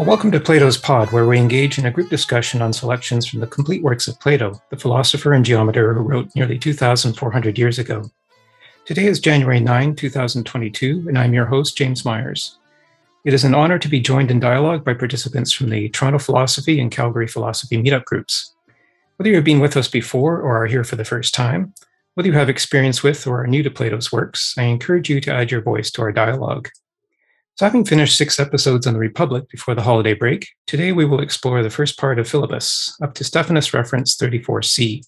Well, welcome to Plato's Pod, where we engage in a group discussion on selections from the complete works of Plato, the philosopher and geometer who wrote nearly 2,400 years ago. Today is January 9, 2022, and I'm your host, James Myers. It is an honor to be joined in dialogue by participants from the Toronto Philosophy and Calgary Philosophy meetup groups. Whether you've been with us before or are here for the first time, whether you have experience with or are new to Plato's works, I encourage you to add your voice to our dialogue. So, having finished six episodes on the Republic before the holiday break, today we will explore the first part of Philebus, up to Stephanus reference 34c.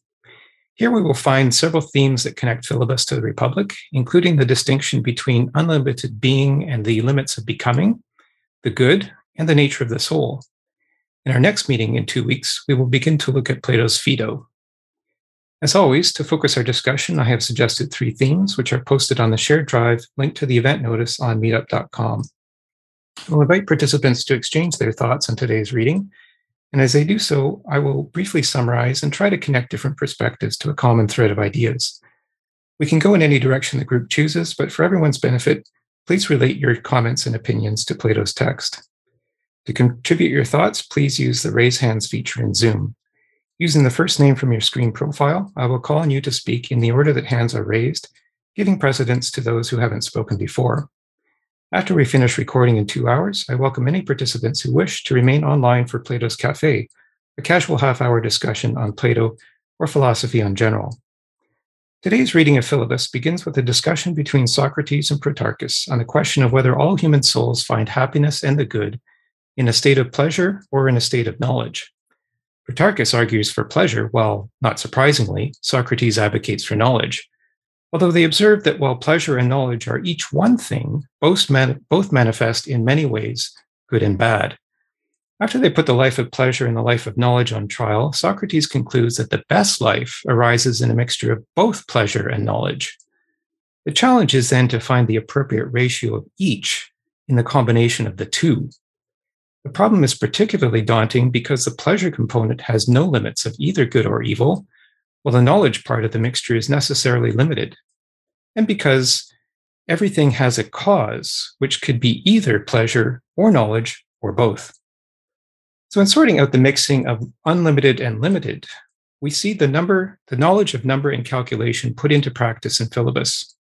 Here we will find several themes that connect Philebus to the Republic, including the distinction between unlimited being and the limits of becoming, the good, and the nature of the soul. In our next meeting in two weeks, we will begin to look at Plato's Phaedo. As always, to focus our discussion, I have suggested three themes, which are posted on the shared drive linked to the event notice on meetup.com. We'll invite participants to exchange their thoughts on today's reading. And as they do so, I will briefly summarize and try to connect different perspectives to a common thread of ideas. We can go in any direction the group chooses, but for everyone's benefit, please relate your comments and opinions to Plato's text. To contribute your thoughts, please use the raise hands feature in Zoom. Using the first name from your screen profile, I will call on you to speak in the order that hands are raised, giving precedence to those who haven't spoken before. After we finish recording in two hours, I welcome any participants who wish to remain online for Plato's Cafe, a casual half hour discussion on Plato or philosophy in general. Today's reading of Philebus begins with a discussion between Socrates and Protarchus on the question of whether all human souls find happiness and the good in a state of pleasure or in a state of knowledge. Protarchus argues for pleasure, while, not surprisingly, Socrates advocates for knowledge. Although they observe that while pleasure and knowledge are each one thing, both, man- both manifest in many ways, good and bad. After they put the life of pleasure and the life of knowledge on trial, Socrates concludes that the best life arises in a mixture of both pleasure and knowledge. The challenge is then to find the appropriate ratio of each in the combination of the two. The problem is particularly daunting because the pleasure component has no limits of either good or evil, well, the knowledge part of the mixture is necessarily limited. And because everything has a cause, which could be either pleasure or knowledge or both. So, in sorting out the mixing of unlimited and limited, we see the number, the knowledge of number and calculation put into practice in Philebus.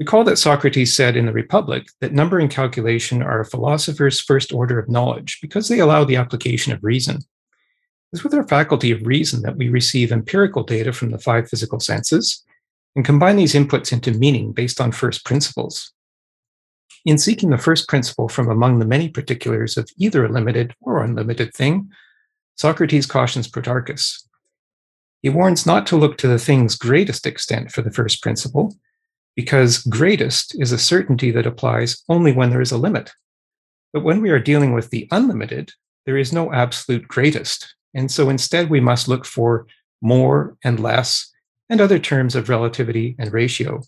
Recall that Socrates said in the Republic that number and calculation are a philosopher's first order of knowledge because they allow the application of reason. It's with our faculty of reason that we receive empirical data from the five physical senses and combine these inputs into meaning based on first principles. In seeking the first principle from among the many particulars of either a limited or unlimited thing, Socrates cautions Protarchus. He warns not to look to the thing's greatest extent for the first principle, because greatest is a certainty that applies only when there is a limit. But when we are dealing with the unlimited, there is no absolute greatest. And so instead, we must look for more and less and other terms of relativity and ratio.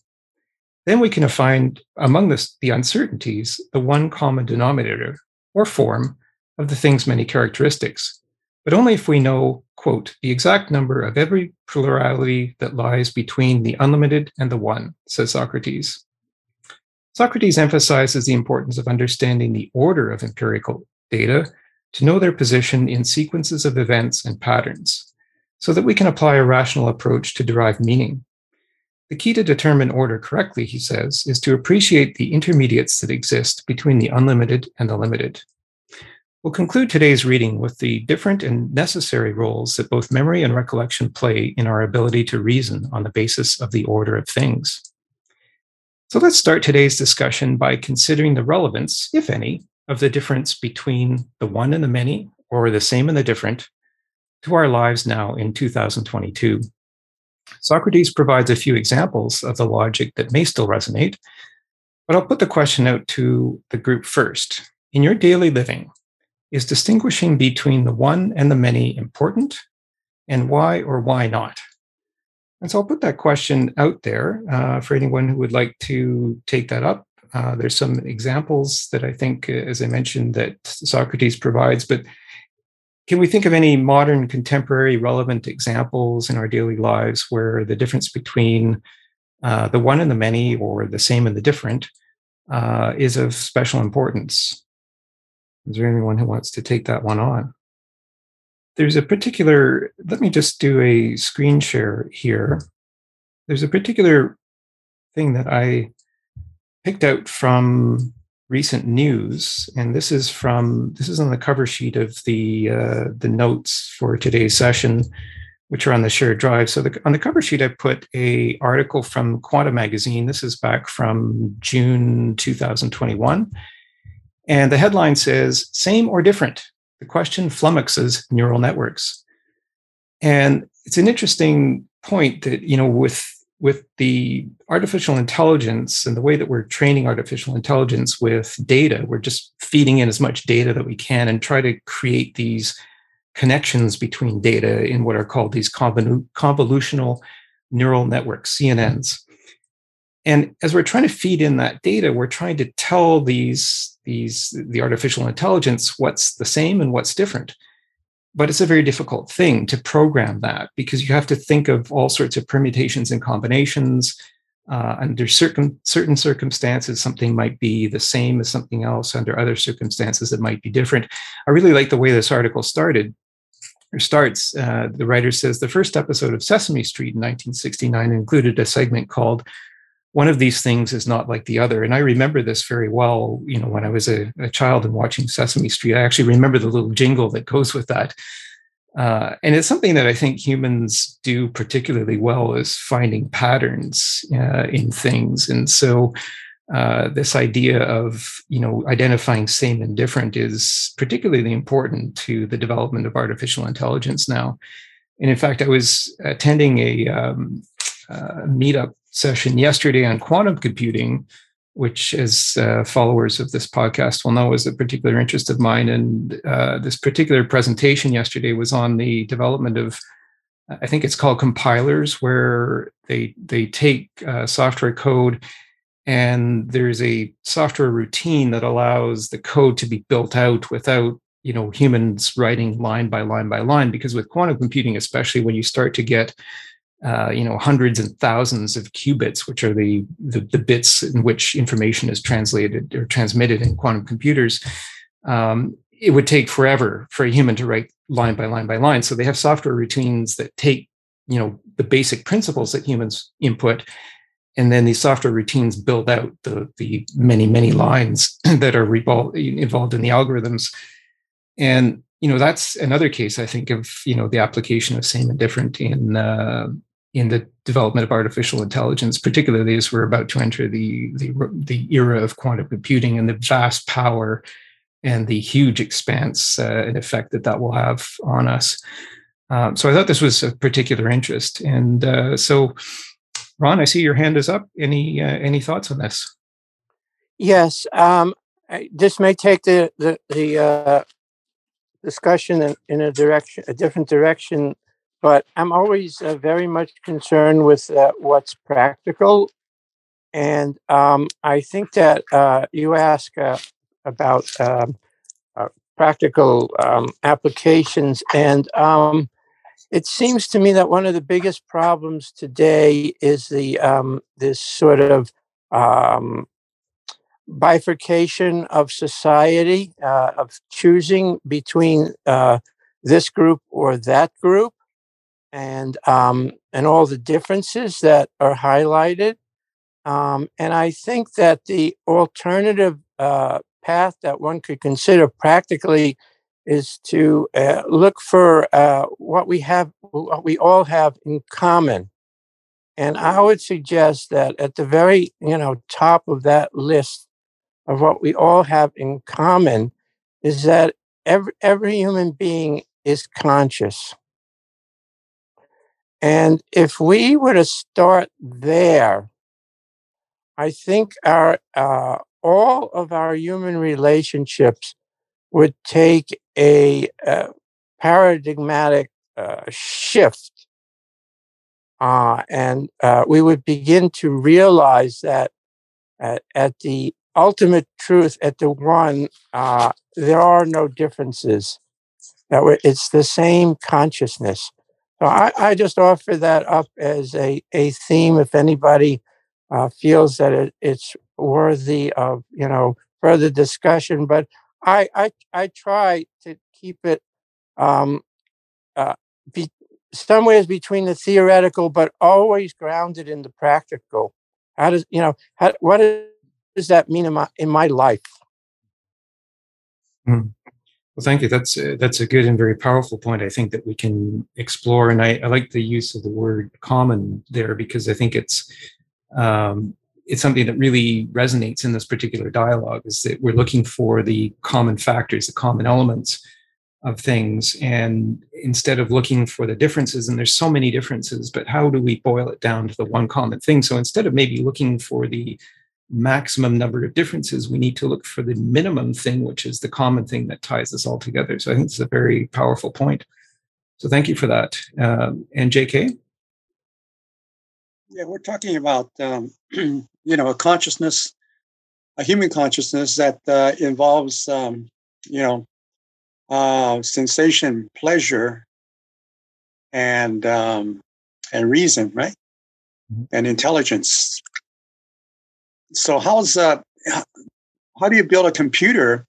Then we can find among this, the uncertainties the one common denominator or form of the thing's many characteristics, but only if we know, quote, the exact number of every plurality that lies between the unlimited and the one, says Socrates. Socrates emphasizes the importance of understanding the order of empirical data to know their position in sequences of events and patterns, so that we can apply a rational approach to derive meaning. The key to determine order correctly, he says, is to appreciate the intermediates that exist between the unlimited and the limited. We'll conclude today's reading with the different and necessary roles that both memory and recollection play in our ability to reason on the basis of the order of things. So let's start today's discussion by considering the relevance, if any, of the difference between the one and the many, or the same and the different, to our lives now in 2022. Socrates provides a few examples of the logic that may still resonate, but I'll put the question out to the group first. In your daily living, is distinguishing between the one and the many important, and why or why not? And so I'll put that question out there uh, for anyone who would like to take that up uh, there's some examples that I think, uh, as I mentioned, that Socrates provides, but can we think of any modern, contemporary, relevant examples in our daily lives where the difference between uh, the one and the many, or the same and the different, uh, is of special importance? Is there anyone who wants to take that one on? There's a particular, let me just do a screen share here. There's a particular thing that I picked out from recent news, and this is from this is on the cover sheet of the uh, the notes for today's session, which are on the shared drive. So the, on the cover sheet, I put a article from Quanta Magazine. This is back from June 2021, and the headline says "Same or different? The question flummoxes neural networks." And it's an interesting point that you know with with the artificial intelligence and the way that we're training artificial intelligence with data, we're just feeding in as much data that we can and try to create these connections between data in what are called these convolutional neural networks, CNNs. And as we're trying to feed in that data, we're trying to tell these, these the artificial intelligence what's the same and what's different but it's a very difficult thing to program that because you have to think of all sorts of permutations and combinations. Uh, under certain certain circumstances, something might be the same as something else. Under other circumstances, it might be different. I really like the way this article started or starts. Uh, the writer says the first episode of Sesame Street in 1969 included a segment called one of these things is not like the other. And I remember this very well, you know, when I was a, a child and watching Sesame Street. I actually remember the little jingle that goes with that. Uh, and it's something that I think humans do particularly well is finding patterns uh, in things. And so uh, this idea of you know identifying same and different is particularly important to the development of artificial intelligence now. And in fact, I was attending a um, uh, meetup session yesterday on quantum computing, which, as uh, followers of this podcast will know, is a particular interest of mine. And uh, this particular presentation yesterday was on the development of, I think it's called compilers, where they they take uh, software code and there's a software routine that allows the code to be built out without you know humans writing line by line by line because with quantum computing especially when you start to get uh, you know hundreds and thousands of qubits, which are the, the, the bits in which information is translated or transmitted in quantum computers. Um, it would take forever for a human to write line by line by line. So they have software routines that take you know the basic principles that humans input, and then these software routines build out the the many many lines that are involved in the algorithms. And you know that's another case I think of you know the application of same and different in uh, in the development of artificial intelligence, particularly as we're about to enter the, the, the era of quantum computing and the vast power and the huge expanse uh, and effect that that will have on us. Um, so I thought this was of particular interest. And uh, so, Ron, I see your hand is up. Any uh, any thoughts on this? Yes, um, I, this may take the the, the uh, discussion in, in, a direction, a different direction but I'm always uh, very much concerned with uh, what's practical. And um, I think that uh, you ask uh, about um, uh, practical um, applications. And um, it seems to me that one of the biggest problems today is the um, this sort of um, bifurcation of society, uh, of choosing between this group or that group and um, and all the differences that are highlighted. Um, and I think that the alternative uh, path that one could consider practically is to uh, look for uh, what we have, what we all have in common. And I would suggest that at the very, you know, top of that list of what we all have in common is that every every human being is conscious. And if we were to start there, I think our uh, all of our human relationships would take a, a paradigmatic uh, shift. Uh, and uh, we would begin to realize that at, at the ultimate truth, at the one, uh, there are no differences. That it's the same consciousness. So I, I just offer that up as a, a theme if anybody uh, feels that it, it's worthy of, you know, further discussion. But I I I try to keep it um, uh, be somewhere between the theoretical, but always grounded in the practical. How does you know how, what does that mean in my in my life? Mm. Well, thank you. That's a, that's a good and very powerful point. I think that we can explore, and I, I like the use of the word "common" there because I think it's um, it's something that really resonates in this particular dialogue. Is that we're looking for the common factors, the common elements of things, and instead of looking for the differences, and there's so many differences, but how do we boil it down to the one common thing? So instead of maybe looking for the maximum number of differences, we need to look for the minimum thing, which is the common thing that ties us all together. So I think it's a very powerful point. So thank you for that. Um, and JK? Yeah, we're talking about, um, you know, a consciousness, a human consciousness that uh, involves, um, you know, uh, sensation, pleasure, and um, and reason, right? Mm-hmm. And intelligence so how's uh, how do you build a computer?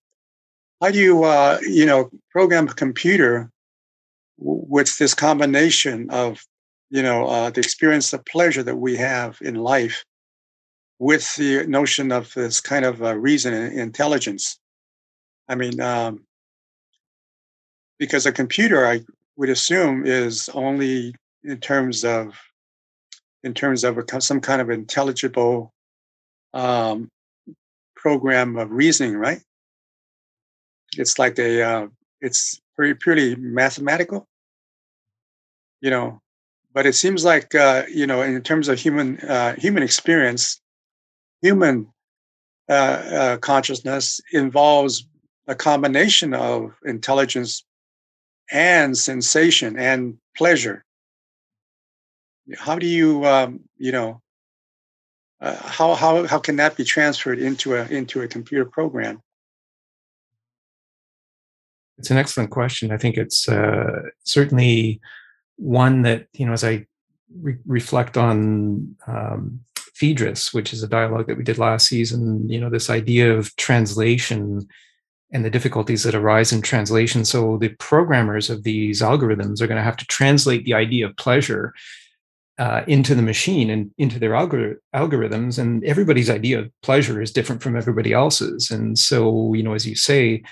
How do you uh, you know program a computer with this combination of you know uh, the experience of pleasure that we have in life with the notion of this kind of uh, reason and intelligence? I mean, um, because a computer, I would assume, is only in terms of in terms of a, some kind of intelligible um, program of reasoning, right? It's like a, uh, it's very purely mathematical, you know. But it seems like, uh, you know, in terms of human uh, human experience, human uh, uh, consciousness involves a combination of intelligence and sensation and pleasure. How do you, um, you know, uh, how how how can that be transferred into a into a computer program? It's an excellent question. I think it's uh, certainly one that you know as I re- reflect on um, Phaedrus, which is a dialogue that we did last season. You know this idea of translation and the difficulties that arise in translation. So the programmers of these algorithms are going to have to translate the idea of pleasure uh, into the machine and into their algor- algorithms and everybody's idea of pleasure is different from everybody else's. And so you know as you say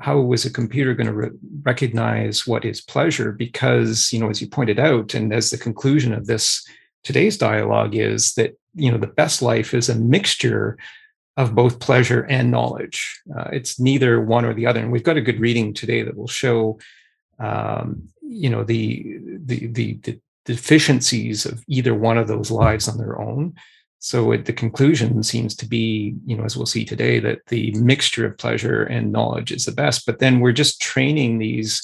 how is a computer going to re- recognize what is pleasure? Because you know as you pointed out and as the conclusion of this today's dialogue is that you know the best life is a mixture of both pleasure and knowledge. Uh, it's neither one or the other. And we've got a good reading today that will show um, you know the, the the the deficiencies of either one of those lives on their own. So the conclusion seems to be, you know, as we'll see today, that the mixture of pleasure and knowledge is the best. But then we're just training these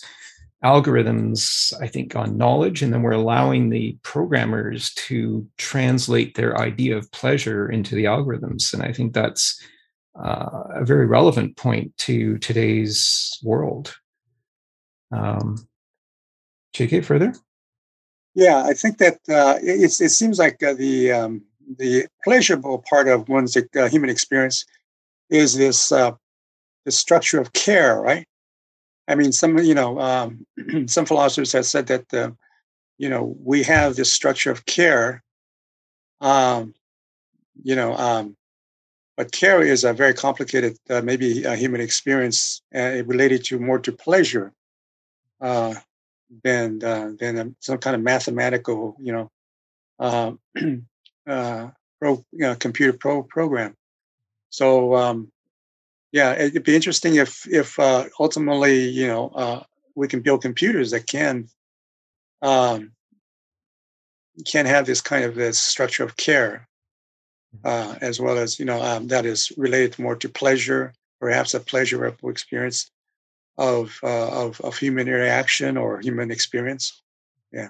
algorithms, I think, on knowledge, and then we're allowing the programmers to translate their idea of pleasure into the algorithms. And I think that's uh, a very relevant point to today's world. Um, JK, further? Yeah, I think that uh, it seems like uh, the um, the pleasurable part of one's uh, human experience is this uh, the structure of care, right? I mean, some you know um, some philosophers have said that uh, you know we have this structure of care, um, you know, um, but care is a very complicated, uh, maybe a human experience uh, related to more to pleasure. Uh, than uh, than some kind of mathematical, you know, uh, uh, pro you know, computer pro program. So um, yeah, it'd be interesting if if uh, ultimately you know uh, we can build computers that can um, can have this kind of this structure of care, mm-hmm. uh, as well as you know um, that is related more to pleasure, perhaps a pleasurable experience of, uh, of, of human interaction or human experience. Yeah.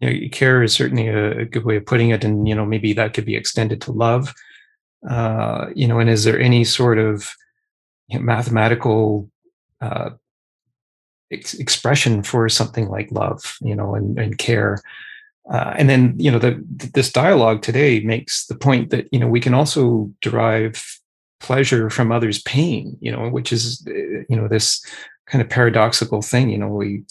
Yeah, care is certainly a, a, good way of putting it, and you know maybe that could be extended to love. Uh, you know, and is there any sort of you know, mathematical uh, ex- expression for something like love? You know, and, and care. Uh, and then you know the, this dialogue today makes the point that you know we can also derive pleasure from others' pain, you know, which is, you know, this kind of paradoxical thing. You know, we,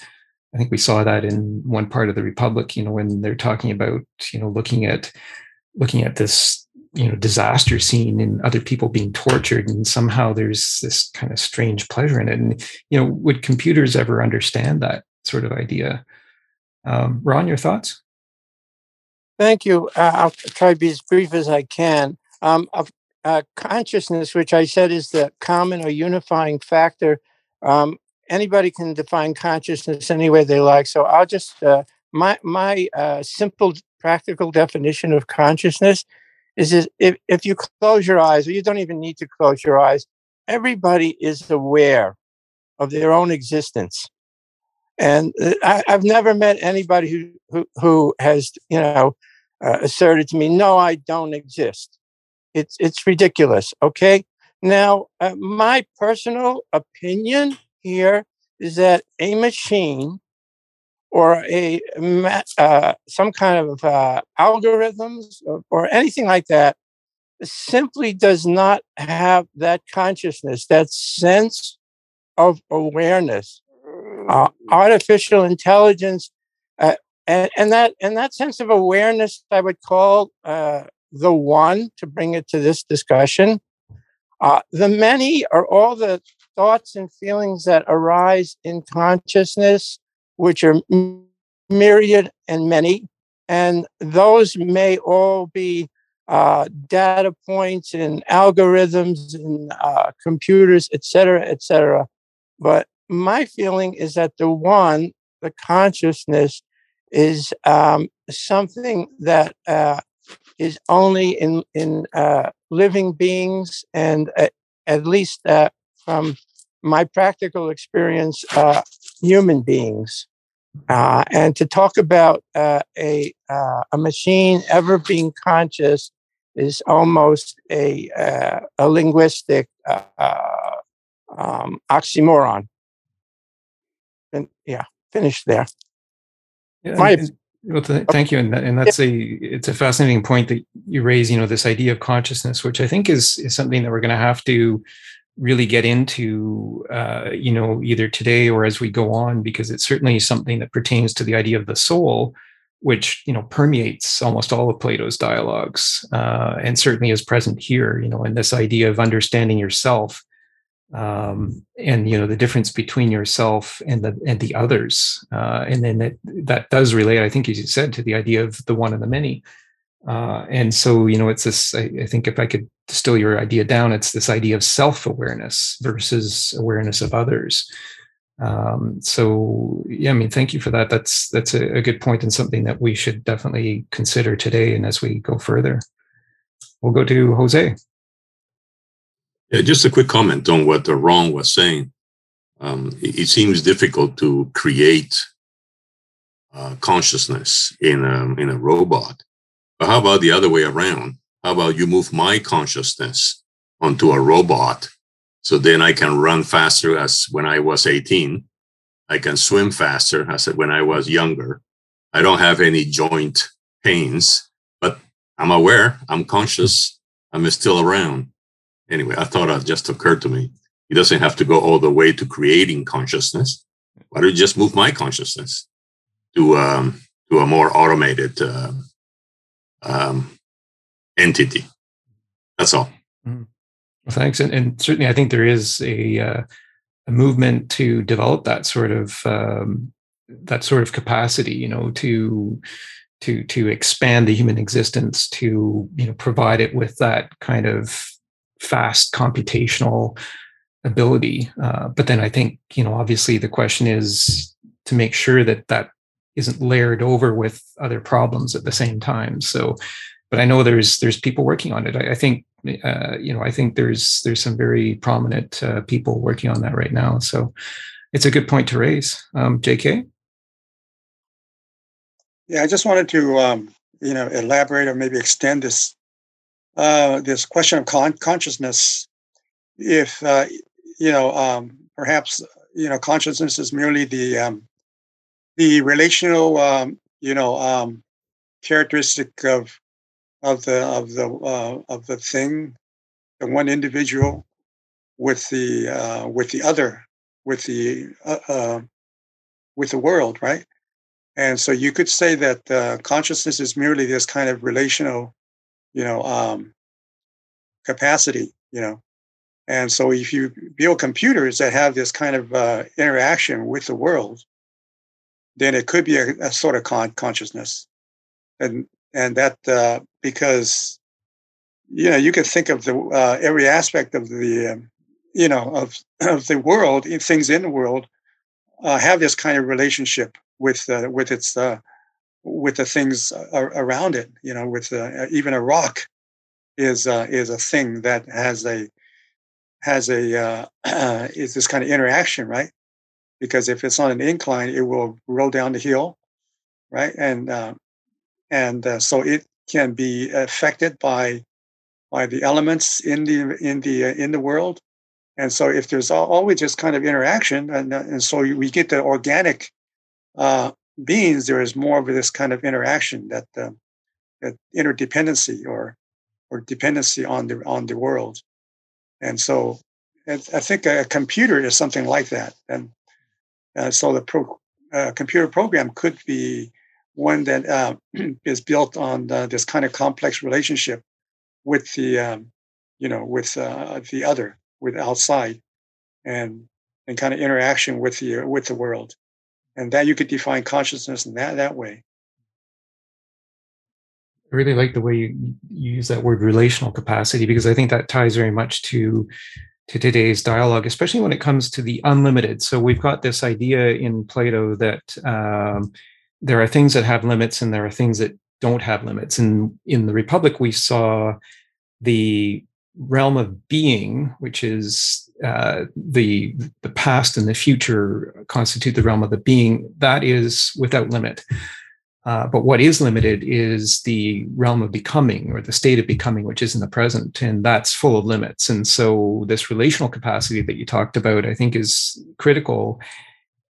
I think we saw that in one part of the Republic, you know, when they're talking about, you know, looking at, looking at this, you know, disaster scene and other people being tortured, and somehow there's this kind of strange pleasure in it. And, you know, would computers ever understand that sort of idea? Um, Ron, your thoughts? Thank you. Uh, I'll try to be as brief as I can. Um, uh, consciousness, which I said is the common or unifying factor. Um, anybody can define consciousness any way they like. So I'll just uh, my my uh, simple practical definition of consciousness is, if, if you close your eyes, or you don't even need to close your eyes, everybody is aware of their own existence. And uh, I, have never met anybody who, who, who has, you know, uh, asserted to me, no, I don't exist. It's it's ridiculous. Okay. Now, uh, my personal opinion here is that a machine or a uh, some kind of uh, algorithms or, or, anything like that simply does not have that consciousness, that sense of awareness. Uh, artificial intelligence, uh, and, and that and that sense of awareness, I would call uh, the one to bring it to this discussion. Uh, the many are all the thoughts and feelings that arise in consciousness, which are myriad and many. And those may all be uh, data points and algorithms and uh, computers, et cetera, et cetera. But my feeling is that the one, the consciousness, is um, something that uh, is only in in uh, living beings, and uh, at least uh, from my practical experience, uh, human beings. Uh, and to talk about uh, a a machine ever being conscious is almost a a linguistic um, oxymoron. And yeah, finished there. Yeah, My, well, th- thank you, and that, and that's a it's a fascinating point that you raise. You know, this idea of consciousness, which I think is is something that we're going to have to really get into, uh, you know, either today or as we go on, because it's certainly something that pertains to the idea of the soul, which you know permeates almost all of Plato's dialogues, uh, and certainly is present here. You know, in this idea of understanding yourself um, and you know the difference between yourself and the and the others uh, and then that that does relate i think as you said to the idea of the one and the many. Uh, and so you know it's this I, I, think if i could distill your idea down it's this idea of self-awareness versus awareness of others. Um, so yeah i mean thank you for that. That's that's a, a good point and something that we should definitely consider today and as we go further. We'll go to jose yeah, just a quick comment on what Ron was saying. Um, it, it, seems difficult to create uh, consciousness in a, in a robot. But how about the other way around? How about you move my consciousness onto a robot so then I can run faster as when I was 18. I can swim faster as when I was younger. I don't have any joint pains, but I'm aware, I'm conscious, I'm still around anyway, I thought it just occurred to me. It doesn't have to go all the way to creating consciousness. Why don't you just move my consciousness to um, to a more automated uh, um, entity? That's all. Mm. Well, thanks, and, and, certainly, I think there is a, uh, a movement to develop that sort of um, that sort of capacity. You know, to to to expand the human existence, to you know provide it with that kind of fast computational ability. Uh, but then I think, you know, obviously the question is to make sure that that isn't layered over with other problems at the same time. So, but I know there's there's people working on it. I, I think uh, you know I think there's there's some very prominent uh, people working on that right now. So it's a good point to raise. Um, J.K. Yeah, I just wanted to um, you know elaborate or maybe extend this uh, this question of con- consciousness, if uh, you know, um, perhaps you know, consciousness is merely the um, the relational, um, you know, um, characteristic of of the of the uh, of the thing, the one individual with the uh, with the other, with the uh, uh, with the world, right? And so you could say that uh, consciousness is merely this kind of relational, you know, um, capacity, you know. And so if you build computers that have this kind of uh, interaction with the world, then it could be a, a sort of con- consciousness, and and that uh, because you know you could think of the uh, every aspect of the um, you know of of the world, things in the world, uh, have this kind of relationship with uh, with its uh, with the things around it. You know, with uh, even a rock is uh, is a thing that has a has a uh, is this kind of interaction, right? Because if it's on an incline, it will roll down the hill, right? And uh, and uh, so it can be affected by by the elements in the in the uh, in the world. And so if there's always this kind of interaction, and, uh, and so we get the organic uh, beings, there is more of this kind of interaction that uh, that interdependency or or dependency on the on the world. And so I think a computer is something like that. And uh, so the pro, uh, computer program could be one that uh, is built on the, this kind of complex relationship with the um, you know with uh, the other with outside and and kind of interaction with the with the world and that you could define consciousness in that that way I really like the way you use that word relational capacity because I think that ties very much to to today's dialogue, especially when it comes to the unlimited. So we've got this idea in Plato that um, there are things that have limits and there are things that don't have limits. And in the Republic, we saw the realm of being, which is uh, the the past and the future constitute the realm of the being that is without limit. Uh, but what is limited is the realm of becoming or the state of becoming, which is in the present, and that's full of limits. And so, this relational capacity that you talked about, I think, is critical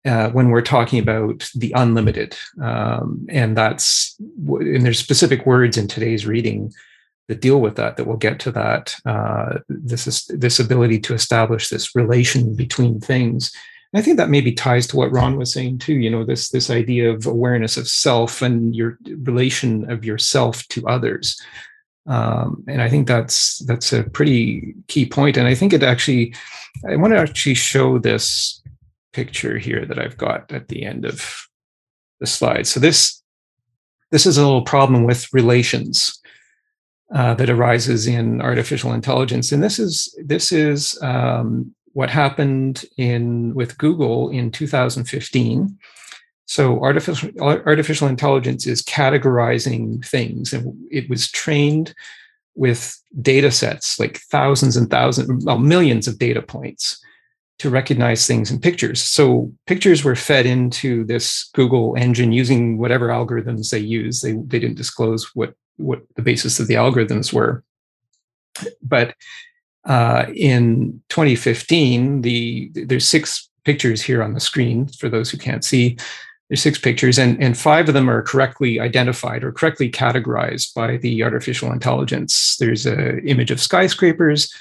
uh, when we're talking about the unlimited. Um, and that's, and there's specific words in today's reading that deal with that that we'll get to that uh, this is this ability to establish this relation between things. And i think that maybe ties to what ron was saying too you know this this idea of awareness of self and your relation of yourself to others. Um, and i think that's that's a pretty key point. And i think it actually i want to actually show this picture here that i've got at the end of the slide. So this this is a little problem with relations uh, that arises in artificial intelligence, and this is this is um, what happened in with Google in 2015. So artificial artificial intelligence is categorizing things, and it was trained with data sets like thousands and thousands, well, millions of data points to recognize things in pictures. So pictures were fed into this Google engine using whatever algorithms they use. They they didn't disclose what what the basis of the algorithms were. But uh, in 2015, the there's six pictures here on the screen for those who can't see. There's six pictures, and, and five of them are correctly identified or correctly categorized by the artificial intelligence. There's an image of skyscrapers,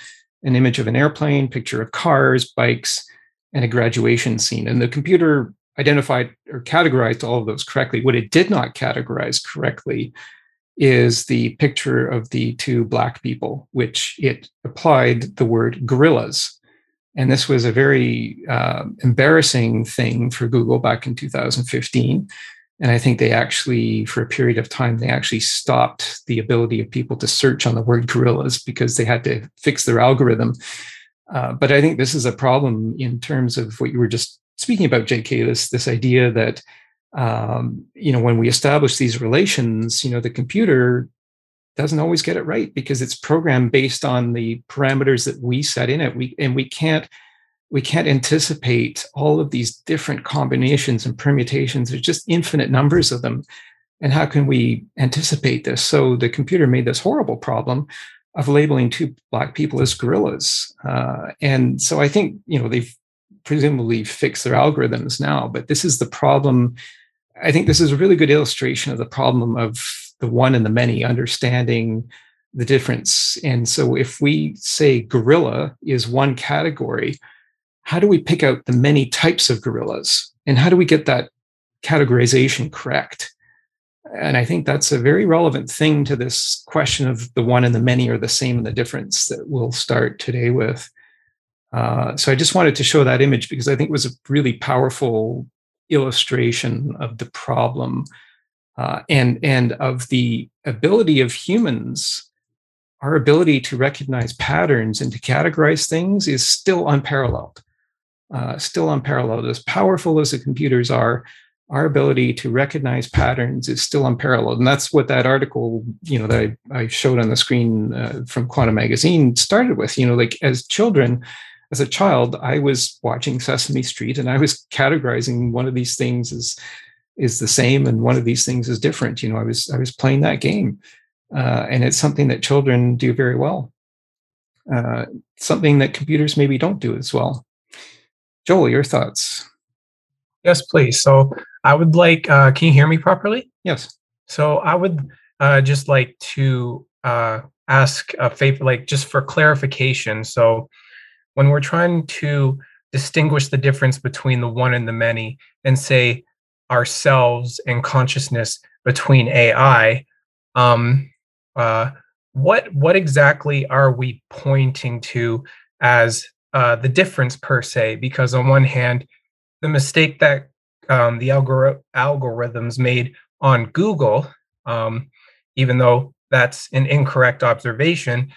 an image of an airplane, picture of cars, bikes, and a graduation scene. And the computer identified or categorized all of those correctly. What it did not categorize correctly is the picture of the two black people, which it applied the word gorillas. And this was a very uh, embarrassing thing for Google back in 2015. And I think they actually, for a period of time, they actually stopped the ability of people to search on the word gorillas because they had to fix their algorithm. Uh, but I think this is a problem in terms of what you were just speaking about, JK. This this idea that um, you know, when we establish these relations, you know, the computer doesn't always get it right because it's programmed based on the parameters that we set in it. We and we can't we can't anticipate all of these different combinations and permutations. There's just infinite numbers of them. And how can we anticipate this? So the computer made this horrible problem of labeling two black people as gorillas. Uh, and so I think, you know, they've presumably fixed their algorithms now, but this is the problem I think this is a really good illustration of the problem of the one and the many, understanding the difference. And so if we say gorilla is one category, how do we pick out the many types of gorillas? And how do we get that categorization correct? And I think that's a very relevant thing to this question of the one and the many or the same and the difference that we'll start today with. Uh, so I just wanted to show that image because I think it was a really powerful illustration of the problem uh, and and of the ability of humans our ability to recognize patterns and to categorize things is still unparalleled uh, still unparalleled. As powerful as the computers are our ability to recognize patterns is still unparalleled. And that's what that article you know that i, I showed on the screen uh, from Quanta Magazine started with you know like as children as a child i was watching sesame street and i was categorizing one of these things as is the same and one of these things is different. You know i was i was playing that game uh, and it's something that children do very well. Uh, something that computers maybe don't do as well. Joel your thoughts? Yes please. So i would like uh, can you hear me properly? Yes. So i would uh, just like to uh, ask a favor like just for clarification. So when we're trying to distinguish the difference between the one and the many and say ourselves and consciousness between AI, um, uh, what what exactly are we pointing to as uh, the difference per se? Because on one hand, the mistake that um, the algor- algorithms made on Google, um, even though that's an incorrect observation,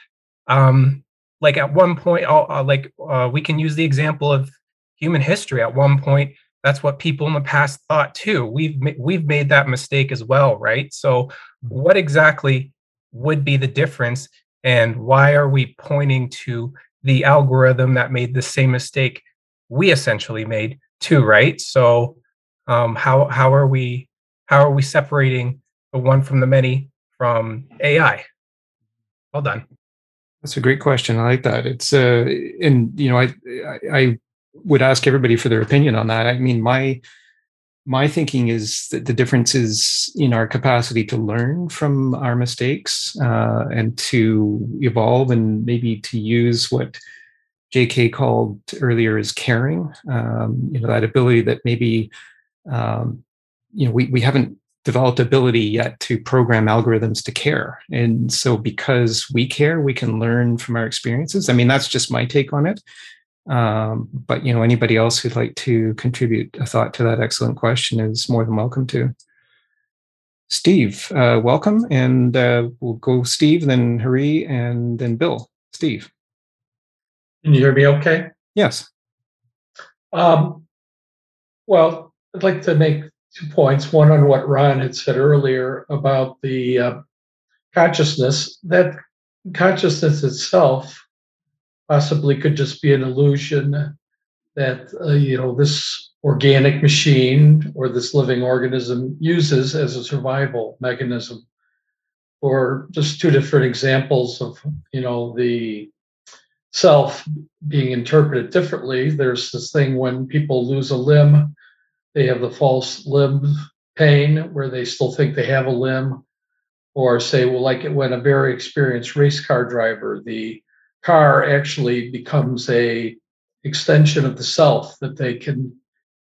um, like at one point, uh, like uh, we can use the example of human history. At one point, that's what people in the past thought too. We've we've made that mistake as well right? So what exactly would be the difference and why are we pointing to the algorithm that made the same mistake we essentially made too right? So um, how how are we how are we separating the one from the many from ai well done that's a great question i like that it's uh and you know i i would ask everybody for their opinion on that. I mean, my my thinking is that the difference is in our capacity to learn from our mistakes uh, and to evolve and maybe to use what J.K. called earlier as caring. Um, you know, that ability that maybe um, you know we we haven't developed ability yet to program algorithms to care and so because we care we can learn from our experiences i mean that's just my take on it um, but you know, anybody else who'd like to contribute a thought to that excellent question is more than welcome to. Steve, uh, welcome, and uh, we'll go Steve, then Hari, and then Bill. Steve, can you hear me? Okay. Yes. Um, well, I'd like to make two points. One on what Ron had said earlier about the uh, consciousness. That consciousness itself possibly could just be an illusion that uh, you know this organic machine or this living organism uses as a survival mechanism or just two different examples of you know the self being interpreted differently there's this thing when people lose a limb they have the false limb pain where they still think they have a limb or say well like when a very experienced race car driver the car actually becomes a extension of the self that they can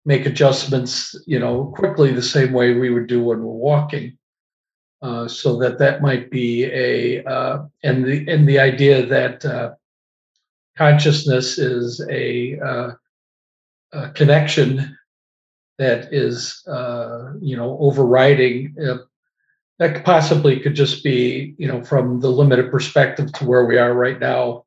make adjustments you know quickly the same way we would do when we're walking. Uh, so that that might be a uh, and the and the idea that uh, consciousness is a, uh, a, connection that is uh, you know overriding uh, that possibly could just be, you know, from the limited perspective to where we are right now,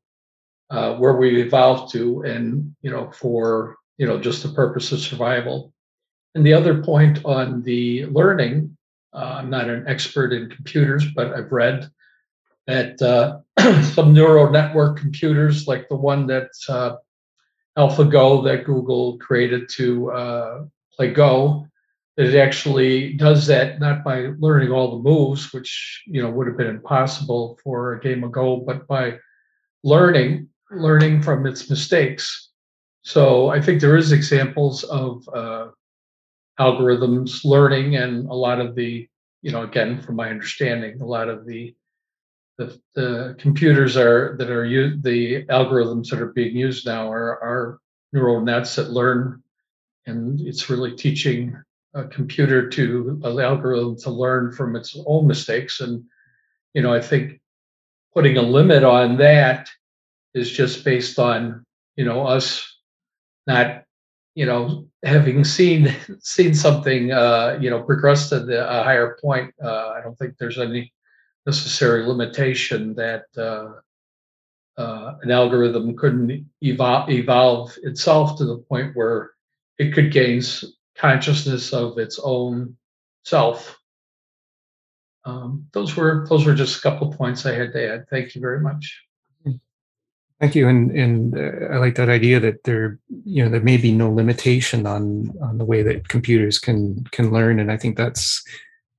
uh, where we evolved to, and you know, for you know, just the purpose of survival. And the other point on the learning, uh, I'm not an expert in computers, but I've read that uh, some neural network computers, like the one that uh, AlphaGo that Google created to uh, play Go, that it actually does that not by learning all the moves, which you know would have been impossible for a game of Go, but by learning, learning from its mistakes. So I think there is examples of uh, algorithms learning, and a lot of the, you know, again from my understanding, a lot of the the, the computers are that are used, the algorithms that are being used now are, are neural nets that learn, and it's really teaching a computer to an algorithm to learn from its own mistakes. And you know, I think putting a limit on that is just based on you know us not you know having seen seen something uh, you know progress to the, a higher point. Uh, I don't think there's any necessary limitation that uh, uh, an algorithm couldn't evolve, evolve itself to the point where it could gain consciousness of its own self. Um, those were those were just a couple of points I had to add. Thank you very much. Thank you, and and uh, I like that idea that there, you know, there may be no limitation on on the way that computers can can learn, and I think that's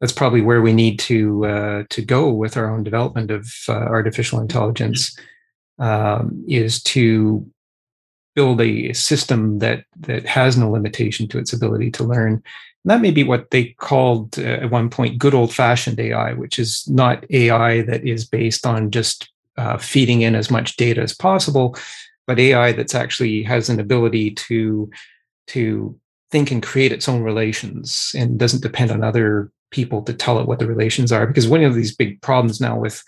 that's probably where we need to uh, to go with our own development of uh, artificial intelligence um, is to build a system that that has no limitation to its ability to learn. And that may be what they called uh, at one point good old fashioned AI, which is not AI that is based on just uh, feeding in as much data as possible, but AI that's actually has an ability to to think and create its own relations and doesn't depend on other people to tell it what the relations are. Because one of these big problems now with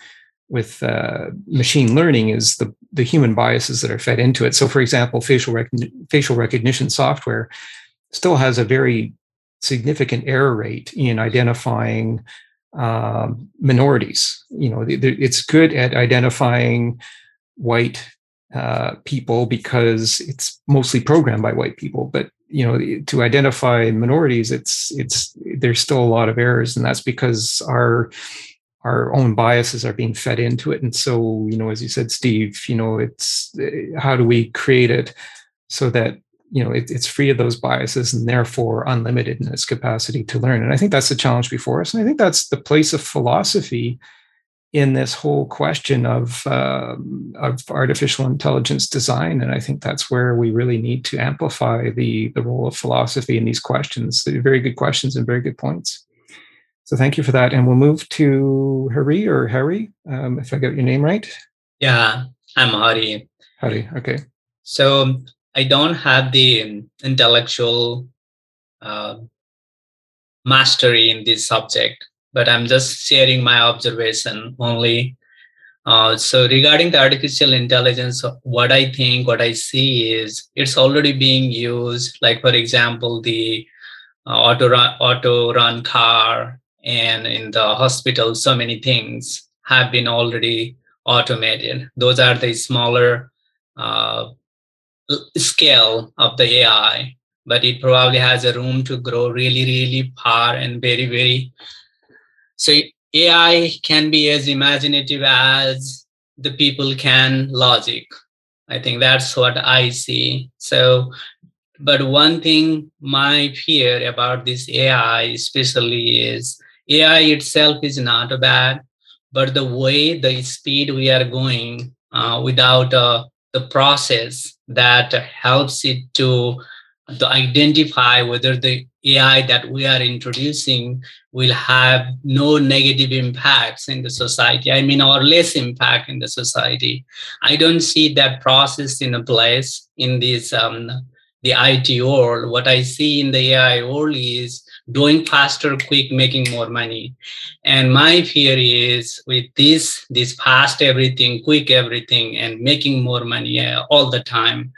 with uh, machine learning is the the human biases that are fed into it. So, for example, facial rec- facial recognition software still has a very significant error rate in identifying um, minorities. You know, it's good at identifying white uh, people because it's mostly programmed by white people. But you know, to identify minorities, it's it's there's still a lot of errors, and that's because our our own biases are being fed into it. And so, you know, as you said, Steve, you know, it's how do we create it so that you know it, it's free of those biases and therefore unlimited in its capacity to learn? And i think that's the challenge before us. And i think that's the place of philosophy in this whole question of um, of artificial intelligence design. And i think that's where we really need to amplify the the role of philosophy in these questions. They're very good questions and very good points so thank you for that and we'll move to hari or harry um, if i got your name right yeah i'm hari hari okay so I don't have the intellectual uh, mastery in this subject, but I'm just sharing my observation only. Uh, so regarding the artificial intelligence, what I think, what I see is it's already being used. Like for example, the uh, auto run, auto run car, and in the hospital, so many things have been already automated. Those are the smaller uh, scale of the AI, but it probably has a room to grow really, really far and very, very. So AI can be as imaginative as the people can logic. I think that's what I see. So, but one thing my fear about this AI especially is AI itself is not bad, but the way the speed we are going uh, without a the process that helps it to, to identify whether the AI that we are introducing will have no negative impacts in the society. I mean, or less impact in the society. I don't see that process in a place in this um, the IT world. What I see in the AI world is doing faster, quick, making more money. And my fear is with this, this fast everything, quick everything, and making more money uh, all the time,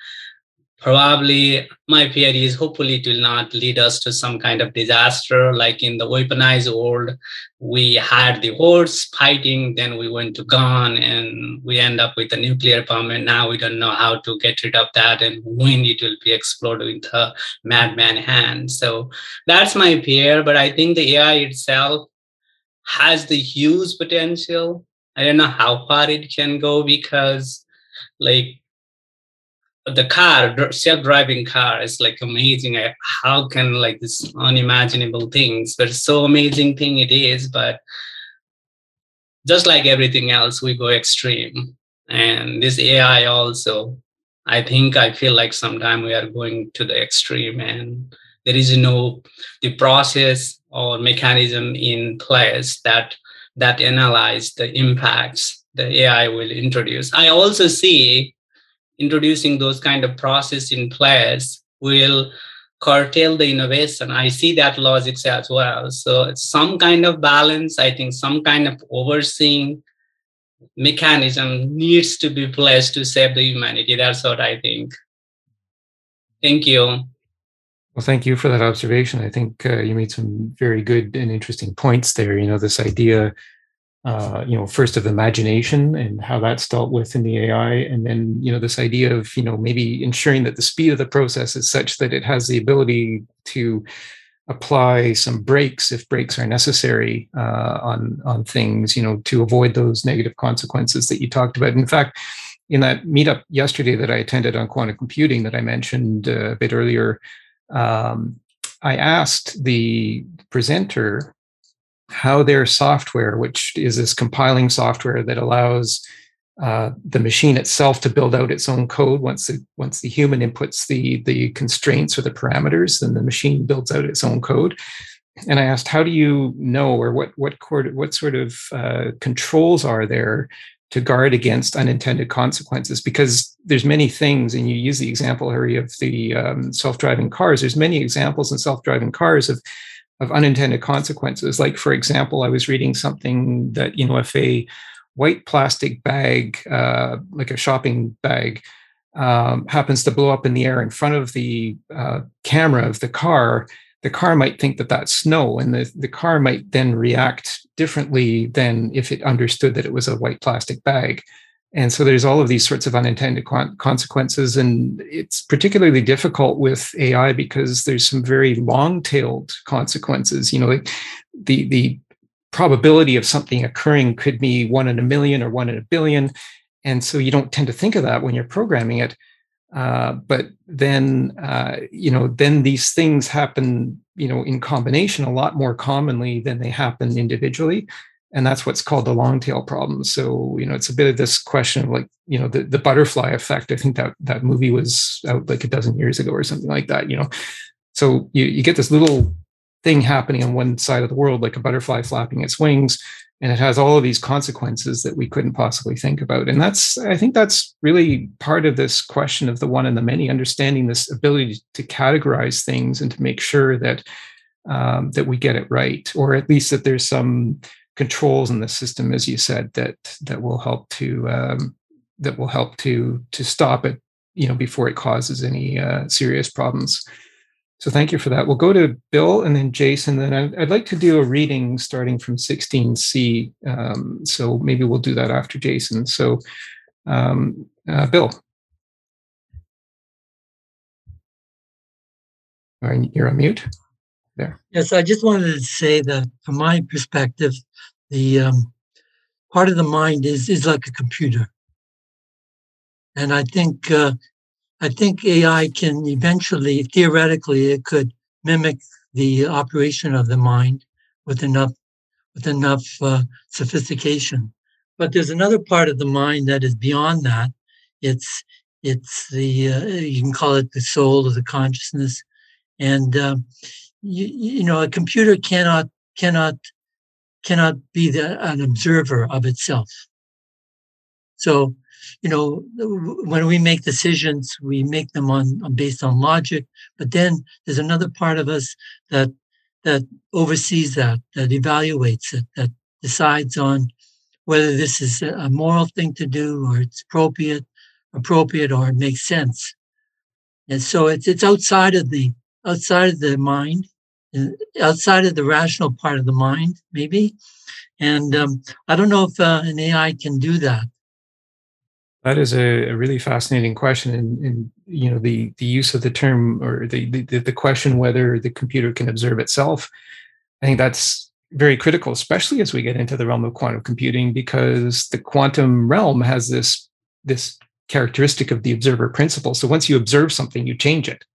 probably my fear is hopefully it will not lead us to some kind of disaster. Like in the weaponized world we had the horse fighting then we went to gun and we end up with a nuclear bomb and now we don't know how to get rid of that and when it will be exploded with a madman hand. So that's my fear but i think the ai itself has the huge potential. I don't know how far it can go because like the car self-driving car is like amazing how can like this unimaginable things but so amazing thing it is but just like everything else we go extreme and this ai also i think i feel like sometime we are going to the extreme and there is no the process or mechanism in place that that analyze the impacts the AI will introduce. I also see introducing those kind of process in place will curtail the innovation. I see that logic as well. So it's some kind of balance. I think some kind of overseeing mechanism needs to be placed to save the humanity. That's what I think. Thank you. Well, thank you for that observation. I think uh, you made some very good and interesting points there. You know, this idea uh, you know, first of imagination and how that's dealt with in the AI, and then you know this idea of you know maybe ensuring that the speed of the process is such that it has the ability to apply some brakes if brakes are necessary uh, on on things, you know, to avoid those negative consequences that you talked about. In fact, in that meetup yesterday that I attended on quantum computing that I mentioned uh, a bit earlier, um, I asked the presenter how their software, which is this compiling software that allows uh, the machine itself to build out its own code once the once the human inputs the the constraints or the parameters, then the machine builds out its own code. And I asked, how do you know, or what what what sort of uh, controls are there to guard against unintended consequences? Because there's many things, and you use the example, Harry, of the um, self-driving cars. There's many examples in self-driving cars of of unintended consequences. Like, for example, I was reading something that, you know, if a white plastic bag, uh, like a shopping bag, um, happens to blow up in the air in front of the uh, camera of the car, the car might think that that's snow, and the, the car might then react differently than if it understood that it was a white plastic bag. And so there's all of these sorts of unintended consequences. And it's particularly difficult with AI because there's some very long tailed consequences. You know, like the, the probability of something occurring could be one in a million or one in a billion. And so you don't tend to think of that when you're programming it. Uh, but then, uh, you know, then these things happen, you know, in combination a lot more commonly than they happen individually and that's what's called the long tail problem. So you know it's a bit of this question of like you know the, the butterfly effect. I think that that movie was out like a dozen years ago or something like that you know? So you, you get this little thing happening on one side of the world like a butterfly flapping its wings and it has all of these consequences that we couldn't possibly think about. And that's i think that's really part of this question of the one and the many understanding this ability to categorize things and to make sure that um, that we get it right or at least that there's some controls in the system, as you said, that that will help to um, that will help to to stop it, you know, before it causes any uh, serious problems. So thank you for that. We'll go to Bill and then Jason. Then I'd, I'd like to do a reading starting from 16C. Um, so maybe we'll do that after Jason. So um, uh, Bill. You're on mute there. Yes, I just wanted to say that from my perspective, the um, part of the mind is is like a computer, and I think uh, I think AI can eventually, theoretically, it could mimic the operation of the mind with enough with enough uh, sophistication. But there's another part of the mind that is beyond that. It's it's the uh, you can call it the soul or the consciousness, and uh, you, you know a computer cannot cannot cannot be the, an observer of itself. So, you know, when we make decisions, we make them on, on based on logic. But then there's another part of us that that oversees that, that evaluates it, that decides on whether this is a moral thing to do or it's appropriate, appropriate or it makes sense. And so it's it's outside of the outside of the mind outside of the rational part of the mind, maybe. And um, I don't know if uh, an AI can do that. That is a, a really fascinating question, and, and, you know the the use of the term or the, the the question whether the computer can observe itself. I think that's very critical, especially as we get into the realm of quantum computing, because the quantum realm has this this characteristic of the observer principle. So once you observe something, you change it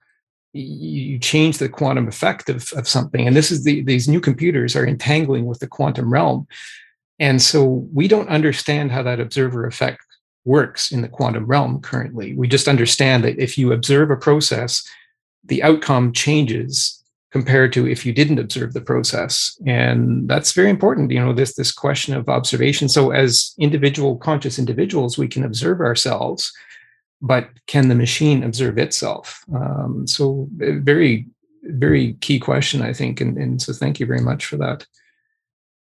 you change the quantum effect of, of something. And this is the, these new computers are entangling with the quantum realm. And so we don't understand how that observer effect works in the quantum realm currently. We just understand that if you observe a process, the outcome changes compared to if you didn't observe the process and that's very important you know this this question of observation so as individual conscious individuals we can observe ourselves but can the machine observe itself? Um, so very very key question i think and, and so thank you very much for that.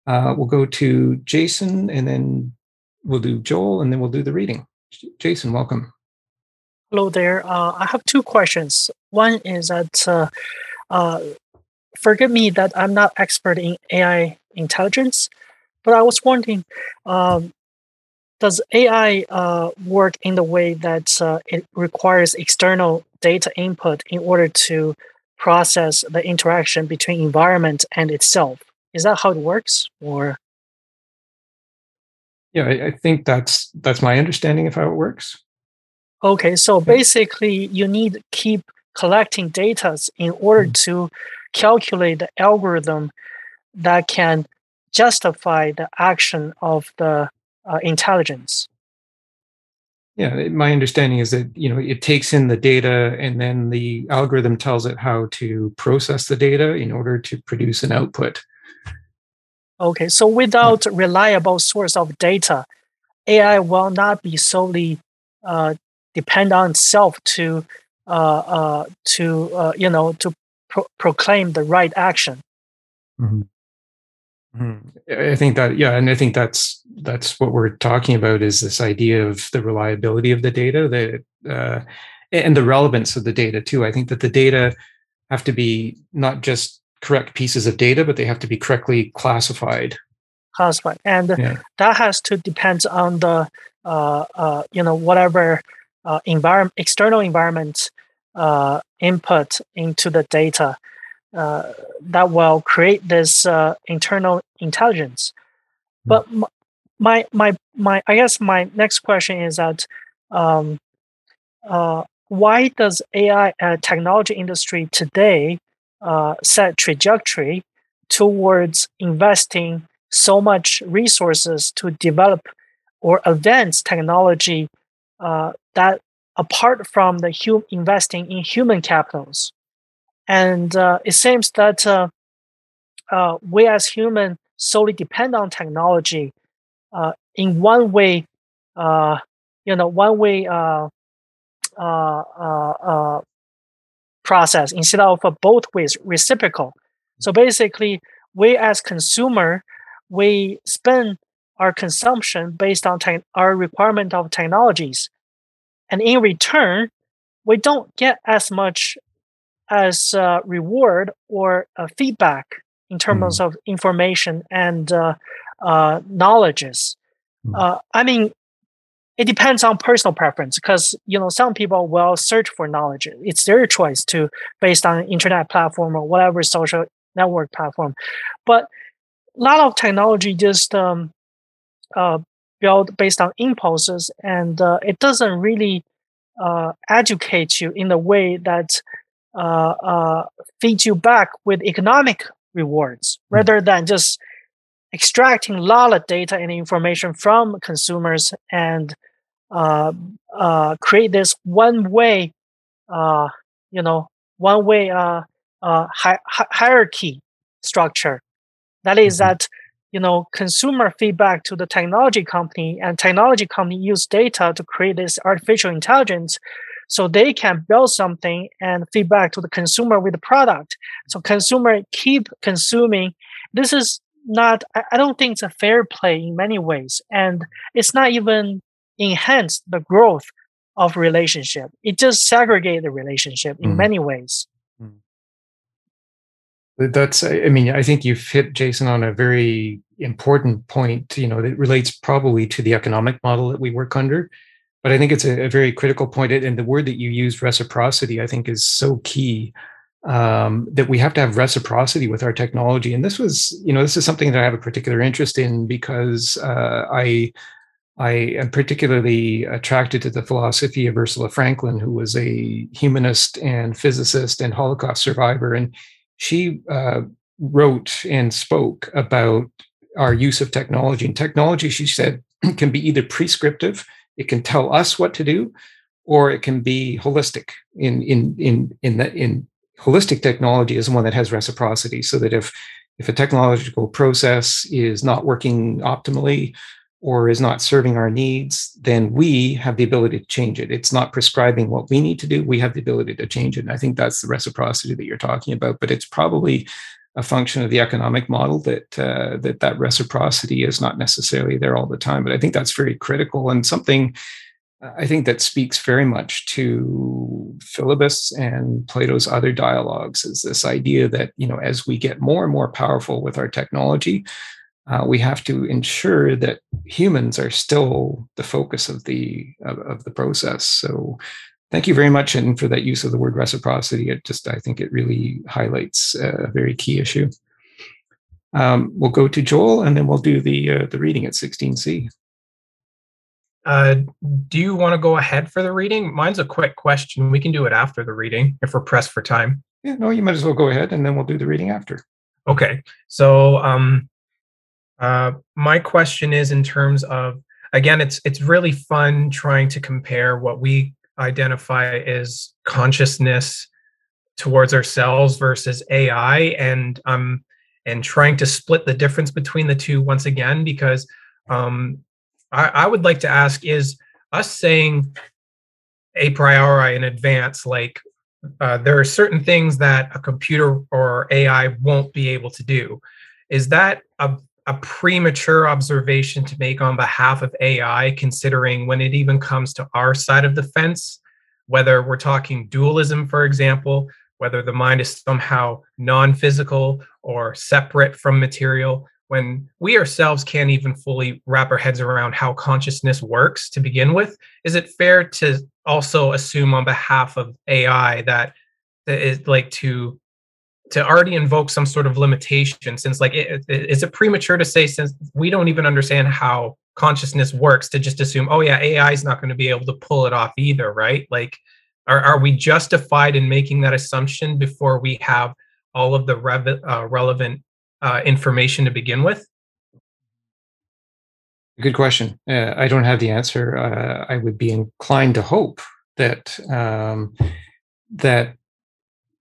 Uh, we'll go to jason and then we'll do joel and then we'll do the reading. Jason welcome. Hello there. Uh, i have two questions. One is that uh, uh, forgive me that I'm not expert in AI intelligence, but I was wondering, um, does AI uh, work in the way that uh, it requires external data input in order to process the interaction between environment and itself? Is that how it works, or? Yeah, I, I think that's that's my understanding of how it works. Okay, so basically, you need keep collecting data in order mm. to calculate the algorithm that can justify the action of the uh, intelligence. Yeah, my understanding is that you know it takes in the data and then the algorithm tells it how to process the data in order to produce an output. Okay, so without reliable source of data, AI will not be solely uh, depend on itself to uh, uh, to uh, you know to pro- proclaim the right action. Mm-hmm. Mm-hmm. I think that yeah, and I think that's that's what we're talking about is this idea of the reliability of the data, that uh, and the relevance of the data too. I think that the data have to be not just correct pieces of data, but they have to be correctly classified. Classified, and yeah. that has to depend on the uh, uh, you know whatever uh, environment, external environment uh, input into the data uh, that will create this uh, internal intelligence. Hmm. But my my my I guess my next question is that um, uh, why does AI uh, technology industry today uh, set trajectory towards investing so much resources to develop or advance technology uh, that apart from the hum- investing in human capitals. And uh, it seems that uh, we as humans solely depend on technology uh, in one way, uh, you know, one way uh, process instead of both ways, reciprocal. So basically, we as consumer, we spend our consumption based on te- our requirement of technologies and in return we don't get as much as uh, reward or uh, feedback in terms mm. of information and uh, uh knowledges mm. i mean it depends on personal preference because you know some people will search for knowledge it's their choice to based on internet platform or whatever social network platform but a lot of technology just um, uh, built based on impulses, and uh, it doesn't really uh, educate you in a way that uh, uh, feeds you back with economic rewards hmm. rather than just extracting a lot of data and information from consumers and uh, uh, create this one way, uh, you know, one way hi- hierarchy structure. That is mm-hmm. that you know consumer feedback to the technology company and technology company use data to create this artificial intelligence so they can build something and feedback to the consumer with the product so consumer keep consuming this is not i don't think it's a fair play in many ways and it's not even enhance the growth of relationship it just segregate the relationship in mm. many ways that's, I mean, I think you've hit Jason on a very important point. You know, that relates probably to the economic model that we work under. But I think it's a, a very critical point. And the word that you used, reciprocity, I think is so key um, that we have to have reciprocity with our technology. And this was, you know, this is something that I have a particular interest in because uh, I I am particularly attracted to the philosophy of Ursula Franklin, who was a humanist and physicist and Holocaust survivor. And she uh, wrote and spoke about our use of technology. And technology, she said, can be either prescriptive, it can tell us what to do, or it can be holistic in in in in the in holistic technology is one that has reciprocity so that if if a technological process is not working optimally or is not serving our needs, then we have the ability to change it. It's not prescribing what we need to do. We have the ability to change it. And I think that's the reciprocity that you're talking about. But it's probably a function of the economic model that uh, that that reciprocity is not necessarily there all the time. But I think that's very critical and something I think that speaks very much to Philebus and Plato's other dialogues is this idea that, you know, as we get more and more powerful with our technology, uh, we have to ensure that humans are still the focus of the of, of, the process. So thank you very much and for that use of the word reciprocity. It just I think it really highlights a very key issue. Um, we'll go to Joel and then we'll do the uh, the reading at 16C. Uh, do you want to go ahead for the reading? Mine's a quick question. We can do it after the reading if we're pressed for time. Yeah, no, you might as well go ahead and then we'll do the reading after. Okay. So, um, uh, my question is in terms of again, it's it's really fun trying to compare what we identify as consciousness towards ourselves versus AI, and um, and trying to split the difference between the two once again because um, I, I would like to ask is us saying a priori in advance, like uh, there are certain things that a computer or AI won't be able to do. Is that a, a premature observation to make on behalf of AI, considering when it even comes to our side of the fence, whether we're talking dualism, for example, whether the mind is somehow non physical or separate from material, when we ourselves can't even fully wrap our heads around how consciousness works to begin with is it fair to also assume on behalf of ai that that is like to to already invoke some sort of limitation since like it, it, is it premature to say since we don't even understand how consciousness works to just assume oh yeah ai is not going to be able to pull it off either right? Like are, are we justified in making that assumption before we have all of the rev- uh, relevant uh, information to begin with? Good question. Uh, I don't have the answer. Uh, I would be inclined to hope that um, that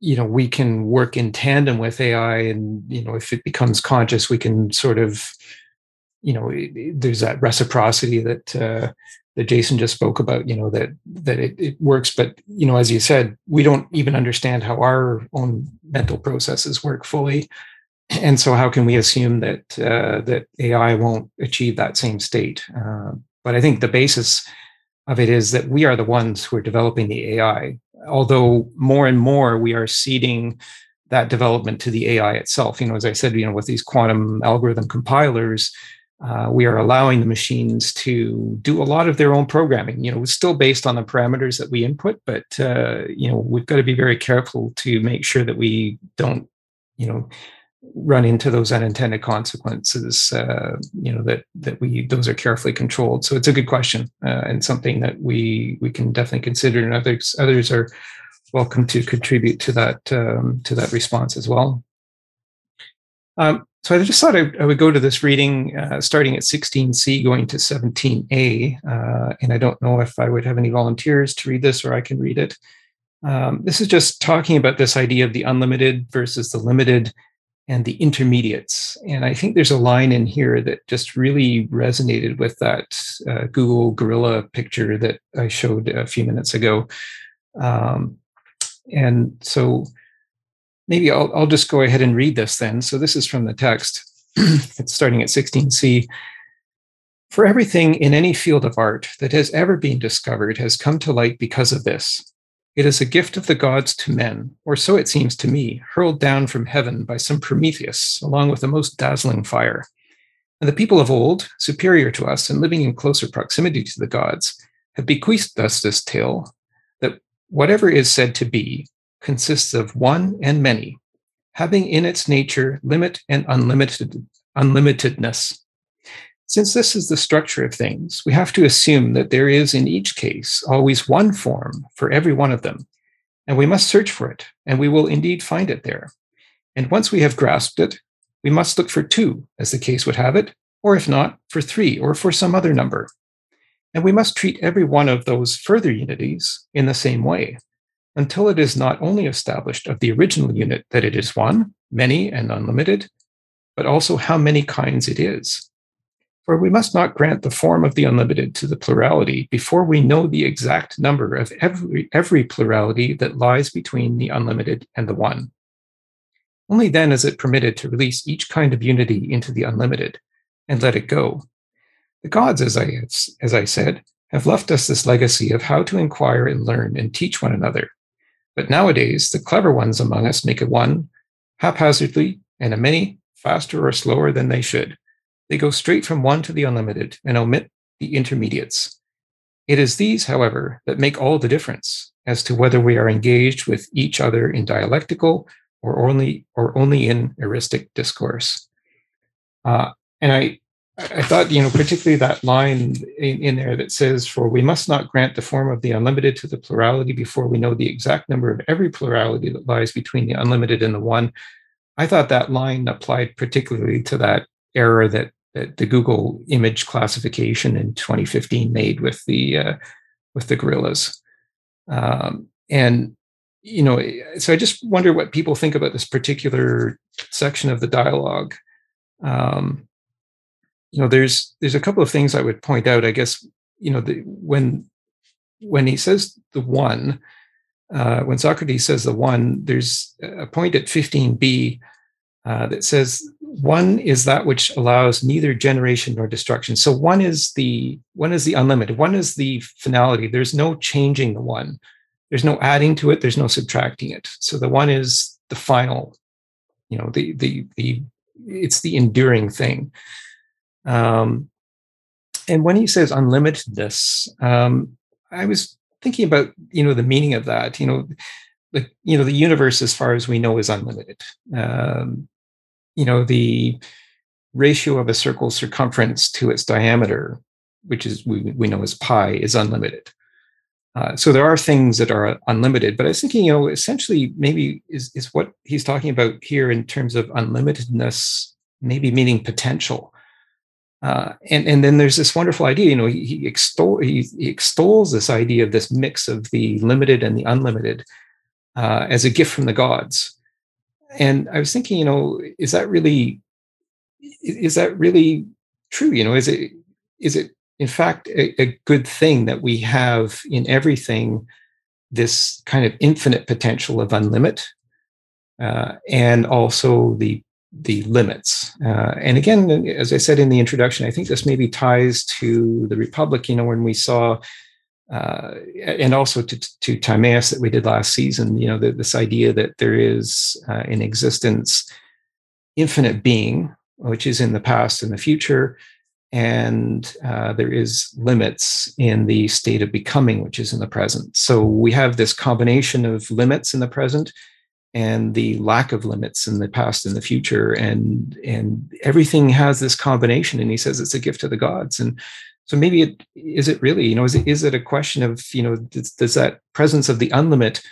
you know we can work in tandem with AI, and you know if it becomes conscious, we can sort of you know there's that reciprocity that uh, that Jason just spoke about. You know that that it, it works, but you know as you said, we don't even understand how our own mental processes work fully and so how can we assume that uh, that AI won't achieve that same state? Uh, but I think the basis of it is that we are the ones who are developing the AI. Although more and more we are ceding that development to the AI itself. You know, as I said, you know, with these quantum algorithm compilers, uh, we are allowing the machines to do a lot of their own programming. You know, it's still based on the parameters that we input, but uh, you know, we've got to be very careful to make sure that we don't, you know, run into those unintended consequences uh, you know that that we those are carefully controlled. So it's a good question uh, and something that we we can definitely consider and others others are welcome to contribute to that um, to that response as well. Um, so I just thought I, I would go to this reading uh, starting at 16c going to 17a uh, and I don't know if I would have any volunteers to read this or I can read it. Um, this is just talking about this idea of the unlimited versus the limited and the intermediates. And I think there's a line in here that just really resonated with that uh, Google Gorilla picture that I showed a few minutes ago. Um, and so maybe I'll, I'll just go ahead and read this then. So this is from the text. it's starting at 16c. For everything in any field of art that has ever been discovered has come to light because of this. It is a gift of the gods to men, or so it seems to me, hurled down from heaven by some Prometheus, along with a most dazzling fire. And the people of old, superior to us and living in closer proximity to the gods, have bequeathed us this tale that whatever is said to be consists of one and many, having in its nature limit and unlimited unlimitedness, since this is the structure of things, we have to assume that there is in each case always one form for every one of them, and we must search for it, and we will indeed find it there. And once we have grasped it, we must look for two, as the case would have it, or if not, for three, or for some other number. And we must treat every one of those further unities in the same way. until it is not only established of the original unit that it is one, many, and unlimited, but also how many kinds it is. For we must not grant the form of the unlimited to the plurality before we know the exact number of every, every plurality that lies between the unlimited and the one. Only then is it permitted to release each kind of unity into the unlimited and let it go. The gods, as I, as I said, have left us this legacy of how to inquire and learn and teach one another. But nowadays, the clever ones among us make a one haphazardly and a many faster or slower than they should. They go straight from one to the unlimited and omit the intermediates. It is these, however, that make all the difference as to whether we are engaged with each other in dialectical or only or only in eristic discourse. Uh, and I, I thought, you know, particularly that line in, in, there that says, "For we must not grant the form of the unlimited to the plurality before we know the exact number of every plurality that lies between the unlimited and the one." I thought that line applied particularly to that error that that the Google image classification in 2015 made with the uh, with the gorillas. Um, and you know, so I just wonder what people think about this particular section of the dialogue. Um, you know, there's there's a couple of things I would point out. I guess you know the, when when he says the one, uh, when Socrates says the one, there's a point at 15b uh, that says one is that which allows neither generation nor destruction. So one is the one is the unlimited. One is the finality. There's no changing the one. There's no adding to it. There's no subtracting it. So the one is the final. You know, the the the it's the enduring thing. Um, and when he says unlimitedness, um, I was thinking about you know the meaning of that. You know, the you know the universe as far as we know is unlimited. Um, you know the ratio of a circle's circumference to its diameter which is we, we know as pi is unlimited. Uh, so there are things that are unlimited but i was thinking you know essentially maybe is, is what he's talking about here in terms of unlimitedness maybe meaning potential. Uh, and and then there's this wonderful idea you know he, he, extol, he, he extols this idea of this mix of the limited and the unlimited uh, as a gift from the gods and i was thinking you know is that really is that really true? You know is it is it in fact a, a good thing that we have in everything this kind of infinite potential of unlimit uh, and also the the limits? Uh, and again as i said in the introduction i think this maybe ties to the republic you know when we saw uh, and also to, to Timaeus that we did last season, you know, the, this idea that there is uh, in existence infinite being, which is in the past and the future, and uh, there is limits in the state of becoming, which is in the present. So we have this combination of limits in the present and the lack of limits in the past and the future, and and everything has this combination. And he says it's a gift to the gods, and so maybe it is it really you know is it is it a question of you know does, does that presence of the unlimit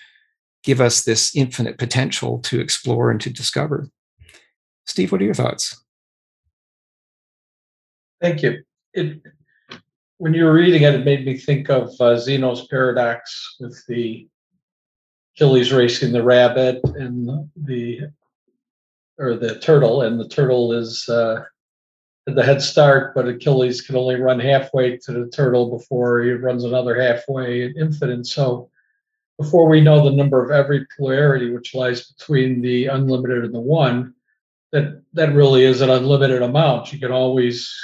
give us this infinite potential to explore and to discover? Steve what are your thoughts? Thank you. It when you were reading it it made me think of uh, zeno's paradox with the achilles racing the rabbit and the or the turtle and the turtle is uh, the head start, but Achilles can only run halfway to the turtle before he runs another halfway at infinite. So before we know the number of every polarity, which lies between the unlimited and the one, that that really is an unlimited amount. You can always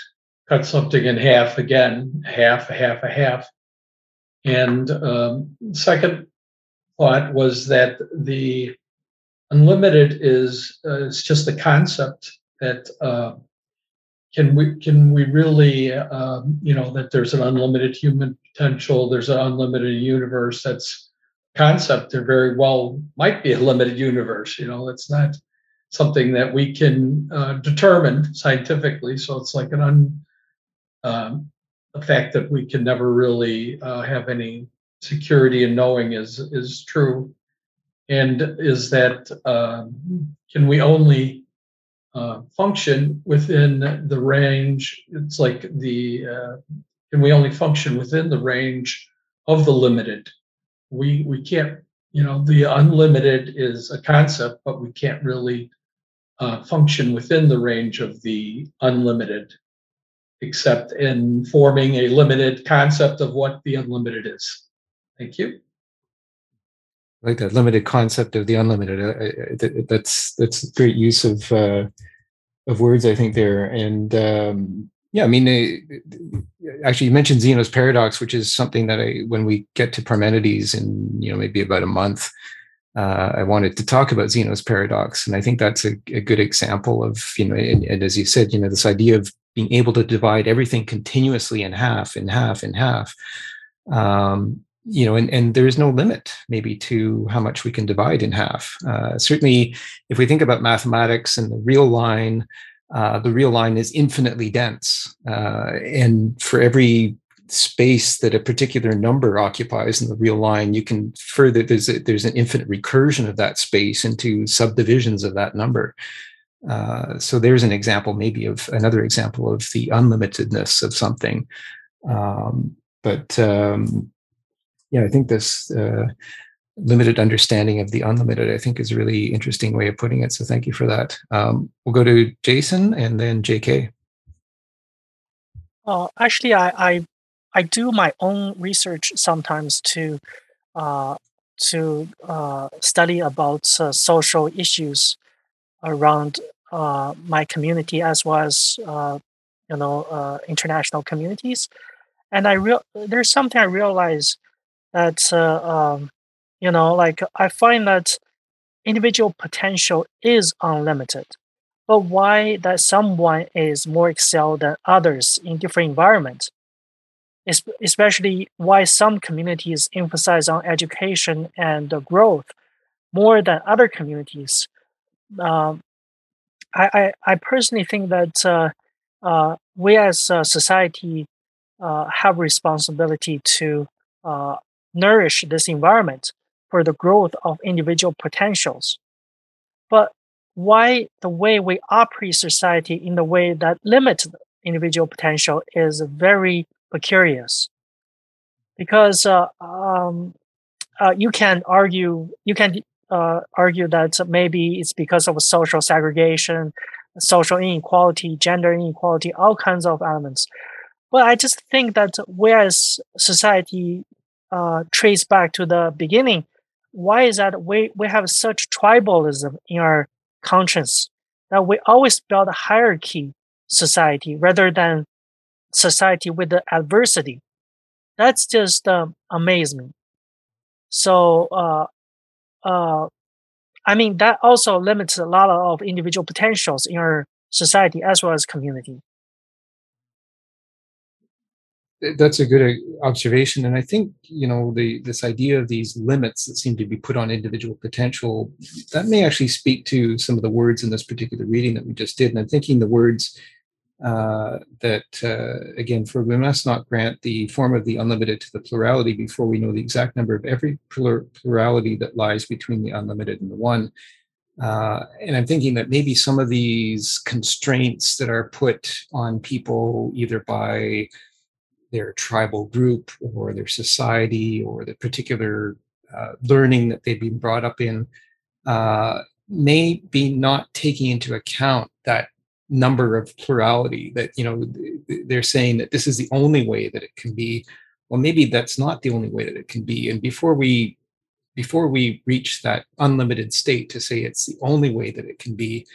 cut something in half again, half, a half, a half. And um, second thought was that the unlimited is uh, it's just a concept that uh, can we can we really um, you know that there's an unlimited human potential there's an unlimited universe that's concept there very well might be a limited universe you know it's not something that we can uh, determine scientifically so it's like an un um, the fact that we can never really uh, have any security in knowing is is true. And is that um, can we only uh, function within the range. It's like the uh, we only function within the range of the limited? We we can't you know, the unlimited is a concept, but we can't really uh, function within the range of the unlimited, except in forming a limited concept of what the unlimited is. Thank you. Like that limited concept of the unlimited. I, I, that's that's great use of uh, of words. I think there, and um, yeah, I mean, actually, you mentioned Zeno's paradox, which is something that I, when we get to Parmenides in you know maybe about a month, uh, I wanted to talk about Zeno's paradox, and I think that's a, a good example of you know, and, and, as you said, you know, this idea of being able to divide everything continuously in half, in half, in half. Um, you know, and, and there is no limit maybe to how much we can divide in half. Uh, certainly, if we think about mathematics and the real line, uh, the real line is infinitely dense. Uh, and for every space that a particular number occupies in the real line, you can further, there's, a, there's an infinite recursion of that space into subdivisions of that number. Uh, so there's an example, maybe of another example of the unlimitedness of something. Um, but um, yeah, I think this uh, limited understanding of the unlimited, I think, is a really interesting way of putting it. So thank you for that. Um, we'll go to Jason and then JK. Actually, I, I, I do my own research sometimes to uh, to uh, study about uh, social issues around uh, my community as well as uh, you know international communities, and I real there's something I realize that um, you know, like I find that individual potential is unlimited, but why that someone is more excelled than others in different environments, especially why some communities emphasize on education and growth more than other communities. Um, I, I, I, personally think that uh, uh, we as a society uh, have responsibility to uh, nourish this environment for the growth of individual potentials. But why the way we operate society in the way that limits individual potential is very precarious. Because uh, um, uh, you can argue, you can uh, argue that maybe it's because of social segregation, social inequality, gender inequality, all kinds of elements. But I just think that whereas society uh, trace back to the beginning, why is that we, we have such tribalism in our conscience that we always build a hierarchy society rather than society with the adversity. That's just um, amazing. So, uh, uh, I mean, that also limits a lot of individual potentials in our society as well as community that's a good uh, observation and i think you know the this idea of these limits that seem to be put on individual potential that may actually speak to some of the words in this particular reading that we just did and i'm thinking the words uh, that uh, again for we must not grant the form of the unlimited to the plurality before we know the exact number of every plur- plurality that lies between the unlimited and the one. Uh, and i'm thinking that maybe some of these constraints that are put on people either by their tribal group or their society or the particular uh, learning that they've been brought up in uh, may be not taking into account that number of plurality that you know they're saying that this is the only way that it can be. Well maybe that's not the only way that it can be. And before we before we reach that unlimited state to say it's the only way that it can be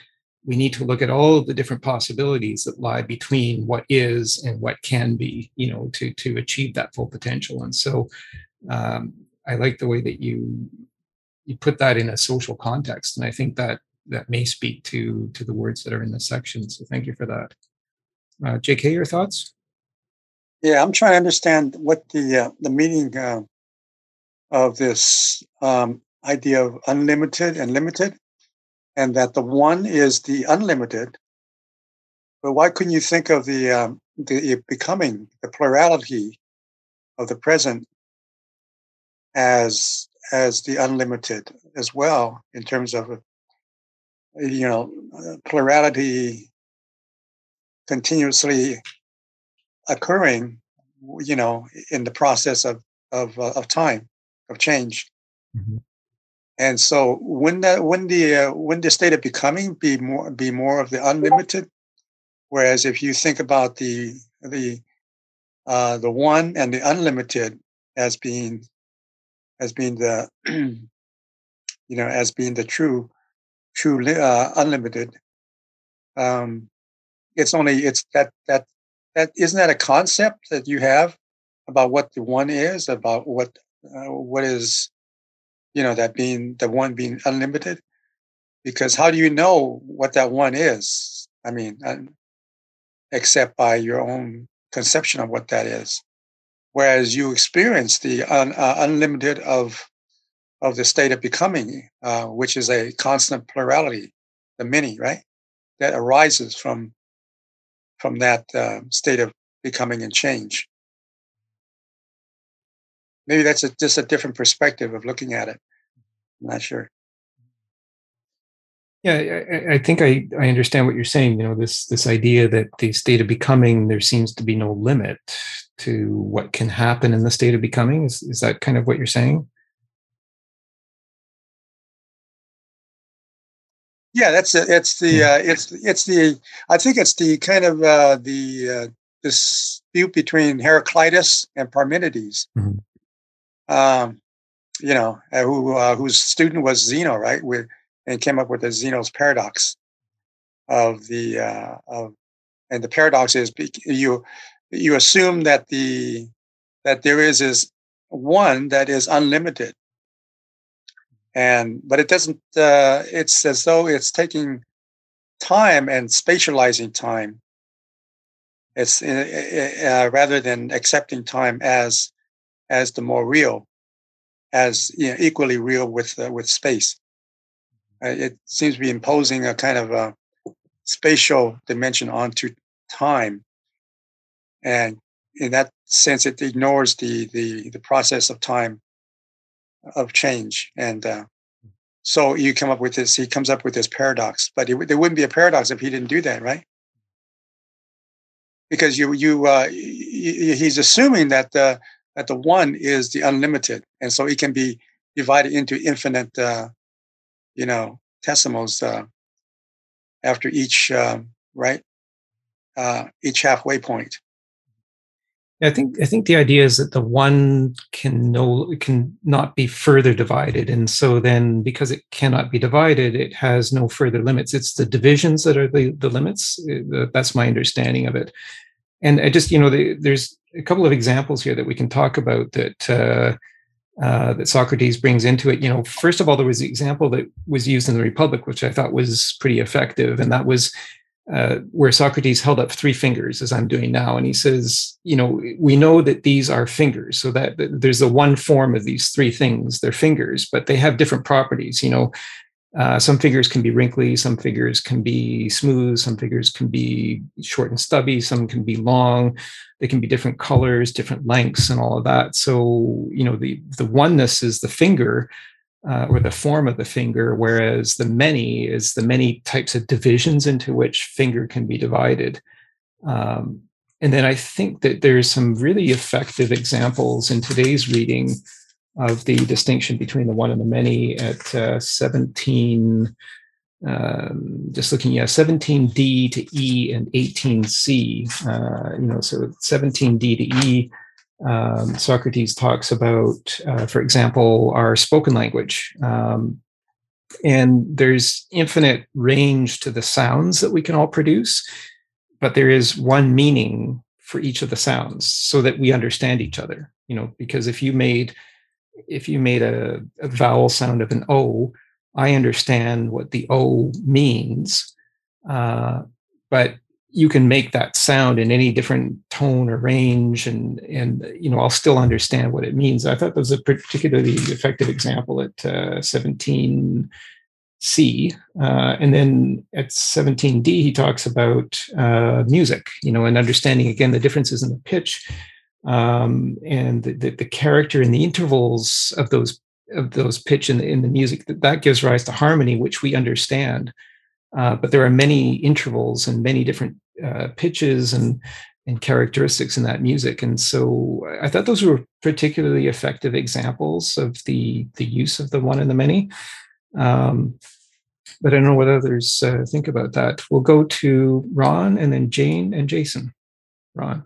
we need to look at all of the different possibilities that lie between what is and what can be you know to to achieve that full potential. And so um, i like the way that you you put that in a social context and i think that that may speak to to the words that are in this section. So thank you for that. Uh, jk your thoughts? Yeah i'm trying to understand what the uh, the meaning uh, of this um, idea of unlimited and limited and that the one is the unlimited. But why couldn't you think of the um, the becoming the plurality of the present as as the unlimited as well in terms of you know plurality continuously occurring you know in the process of of uh, of time of change mm-hmm. And so, when that when the uh, when the state of becoming be more be more of the unlimited, whereas if you think about the the uh, the one and the unlimited as being as being the you know as being the true true uh, unlimited um it's only it's that that that isn't that a concept that you have about what the one is about what uh, what is you know that being the one being unlimited? Because how do you know what that one is? I mean except by your own conception of what that is. Whereas you experience the un, uh, unlimited of of the state of becoming, uh, which is a constant plurality, the many, right, that arises from from that uh, state of becoming and change. Maybe that's a, just a different perspective of looking at it. I'm not sure. Yeah, I, I, think I, I understand what you're saying. You know, this this idea that the state of becoming, there seems to be no limit to what can happen in the state of becoming. Is is that kind of what you're saying? Yeah, that's it. It's the hmm. uh, it's it's the I think it's the kind of uh, the uh, dispute between Heraclitus and Parmenides. Mm-hmm. Um, you know, uh, who uh, whose student was Zeno, right? With and came up with the Zeno's paradox of the uh, of and the paradox is you you assume that the that there is is one that is unlimited and but it doesn't uh, it's as though it's taking time and spatializing time it's uh, uh, rather than accepting time as as the more real as you know, equally real with uh, with space uh, it seems to be imposing a kind of a spatial dimension onto time and in that sense it ignores the the the process of time of change. And uh, so you come up with this, he comes up with this paradox, but it, there wouldn't be a paradox if he didn't do that, right? Because you, you, uh, he's assuming that the, that the one is the unlimited. And so it can be divided into infinite, uh, you know, decimals uh, after each, um, right? Uh, each halfway point. I think I think the idea is that the one can no can not be further divided, and so then because it cannot be divided, it has no further limits. It's the divisions that are the the limits. Uh, that's my understanding of it. And I just you know the, there's a couple of examples here that we can talk about that uh, uh, that Socrates brings into it. You know, first of all, there was the example that was used in the Republic, which I thought was pretty effective, and that was uh, where Socrates held up three fingers, as I'm doing now, and he says, "You know, we know that these are fingers, so that, that there's the one form of these three things. They're fingers, but they have different properties. You know, uh, some figures can be wrinkly, some figures can be smooth, some figures can be short and stubby, some can be long. They can be different colors, different lengths, and all of that. So, you know, the the oneness is the finger." uh, or the form of the finger, whereas the many is the many types of divisions into which finger can be divided. Um, and then I think that there's some really effective examples in today's reading of the distinction between the one and the many at uh, 17, um, just looking at 17D to E and 18C. Uh, you know, so 17D to E um, Socrates talks about, uh, for example, our spoken language. Um, and there's infinite range to the sounds that we can all produce, but there is one meaning for each of the sounds so that we understand each other. You know, because if you made if you made a, a vowel sound of an O, I understand what the O means. Uh, but you can make that sound in any different tone or range and and you know i'll still understand what it means i thought that was a particularly effective example at uh, 17c uh, and then at 17d he talks about uh, music you know and understanding again the differences in the pitch um, and the, the, character and the intervals of those of those pitch in the, in the music that, that gives rise to harmony which we understand uh, but there are many intervals and many different uh, pitches and and characteristics in that music. And so I thought those were particularly effective examples of the the use of the one and the many. Um, but I don't know what others uh, think about that. We'll go to Ron and then Jane and Jason. Ron.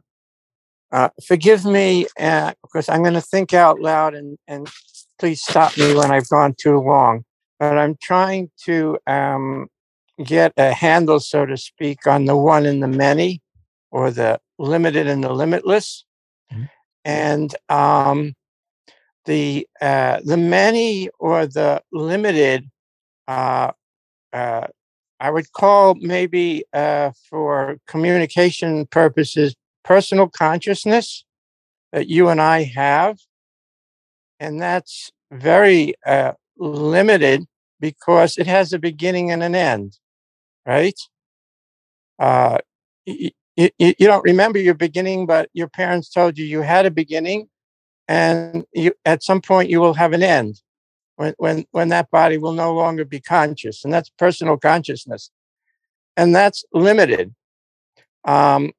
Uh, forgive me uh, because I'm going to think out loud and, and please stop me when I've gone too long. But I'm trying to um, get a handle, so to speak, on the one and the many or the limited and the limitless. Mm-hmm. And um, the uh, the many or the limited, uh, uh, I would call maybe uh, for communication purposes personal consciousness that you and I have. And that's very uh, limited because it has a beginning and an end, right? Uh, you, you, don't remember your beginning, but your parents told you you had a beginning, and you, at some point you will have an end when, when, when that body will no longer be conscious. And that's personal consciousness. And that's limited. Um,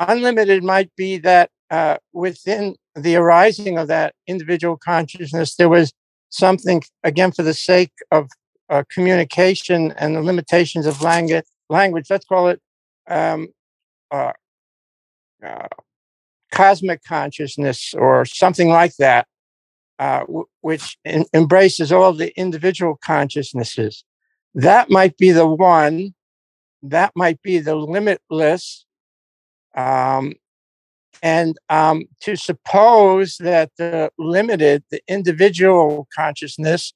Unlimited might be that uh, within the arising of that individual consciousness, there was something, again, for the sake of uh, communication and the limitations of language, language let's call it um, uh, uh cosmic consciousness or something like that, uh, w- which in- embraces all the individual consciousnesses. That might be the one, that might be the limitless, um, and um, to suppose that the limited, the individual consciousness,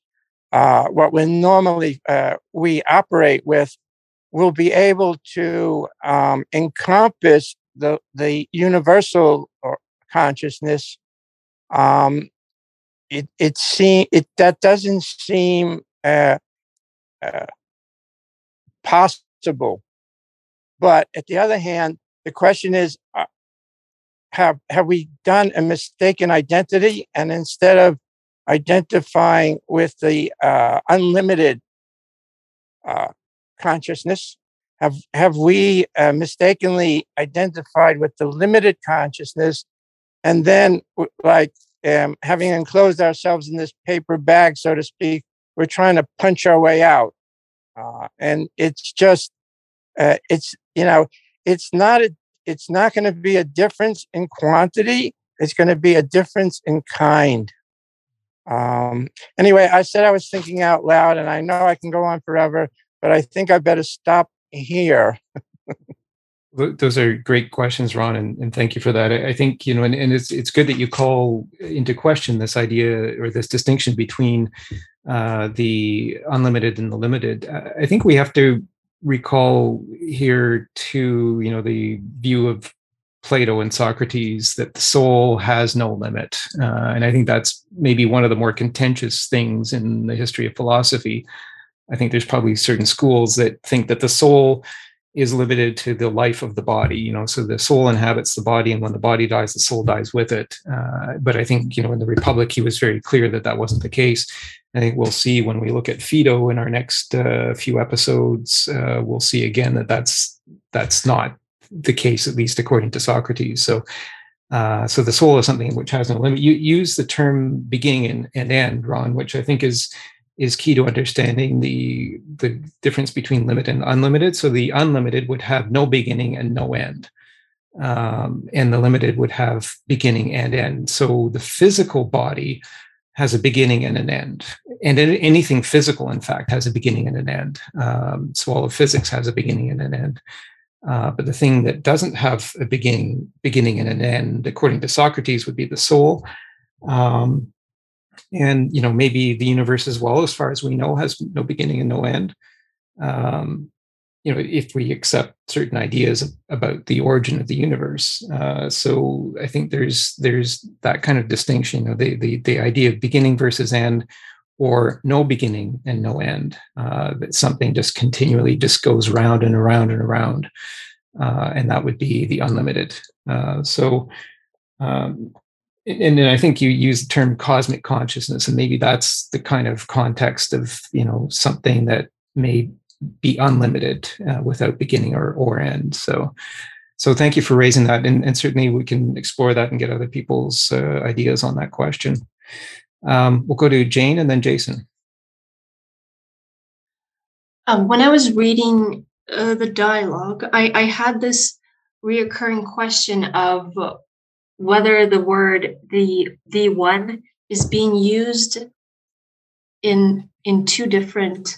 uh, what we normally uh, we operate with, will be able to um, encompass the the universal uh, consciousness. Um, it it seem it that doesn't seem uh, uh, possible. But at the other hand, the question is, uh, have have we done a mistaken identity? And instead of identifying with the uh, unlimited uh, consciousness, have have we uh, mistakenly identified with the limited consciousness, and then like um, having enclosed ourselves in this paper bag, so to speak, we're trying to punch our way out, uh, and it's just uh, it's you know it's not a it's not going to be a difference in quantity it's going to be a difference in kind. Um, anyway i said i was thinking out loud and i know i can go on forever but i think i better stop here. Those are great questions ron and, and thank you for that. I, think you know and, and, it's it's good that you call into question this idea or this distinction between uh, the unlimited and the limited. I think we have to recall here to you know the view of Plato and Socrates that the soul has no limit, uh, and I think that's maybe one of the more contentious things in the history of philosophy. I think there's probably certain schools that think that the soul is limited to the life of the body you know so the soul inhabits the body and when the body dies the soul dies with it. Uh, but i think you know in the republic he was very clear that that wasn't the case. I think we'll see when we look at Phaedo in our next uh, few episodes uh, we'll see again that that's that's not the case at least according to socrates. So uh, so the soul is something which has no limit. You use the term beginning and, and end ron which i think is is key to understanding the the difference between limit and unlimited. So the unlimited would have no beginning and no end, um, and the limited would have beginning and end. So the physical body has a beginning and an end, and anything physical, in fact, has a beginning and an end. Um, so all of physics has a beginning and an end. Uh, but the thing that doesn't have a beginning, beginning and an end, according to Socrates, would be the soul. Um, and you know maybe the universe as well as far as we know has no beginning and no end. Um, you know if we accept certain ideas about the origin of the universe uh, so i think there's there's that kind of distinction you know, the, the the idea of beginning versus end or no beginning and no end uh, that something just continually just goes round and around and around uh, and that would be the unlimited. Uh, so um, and, I think you use the term cosmic consciousness, and maybe that's the kind of context of you know something that may be unlimited uh, without beginning or or end. So, so thank you for raising that, and, and, certainly we can explore that and get other people's uh, ideas on that question. Um, we'll go to Jane and then Jason. Um, when I was reading uh, the dialogue, I, I had this reoccurring question of whether the word the the one is being used in in two different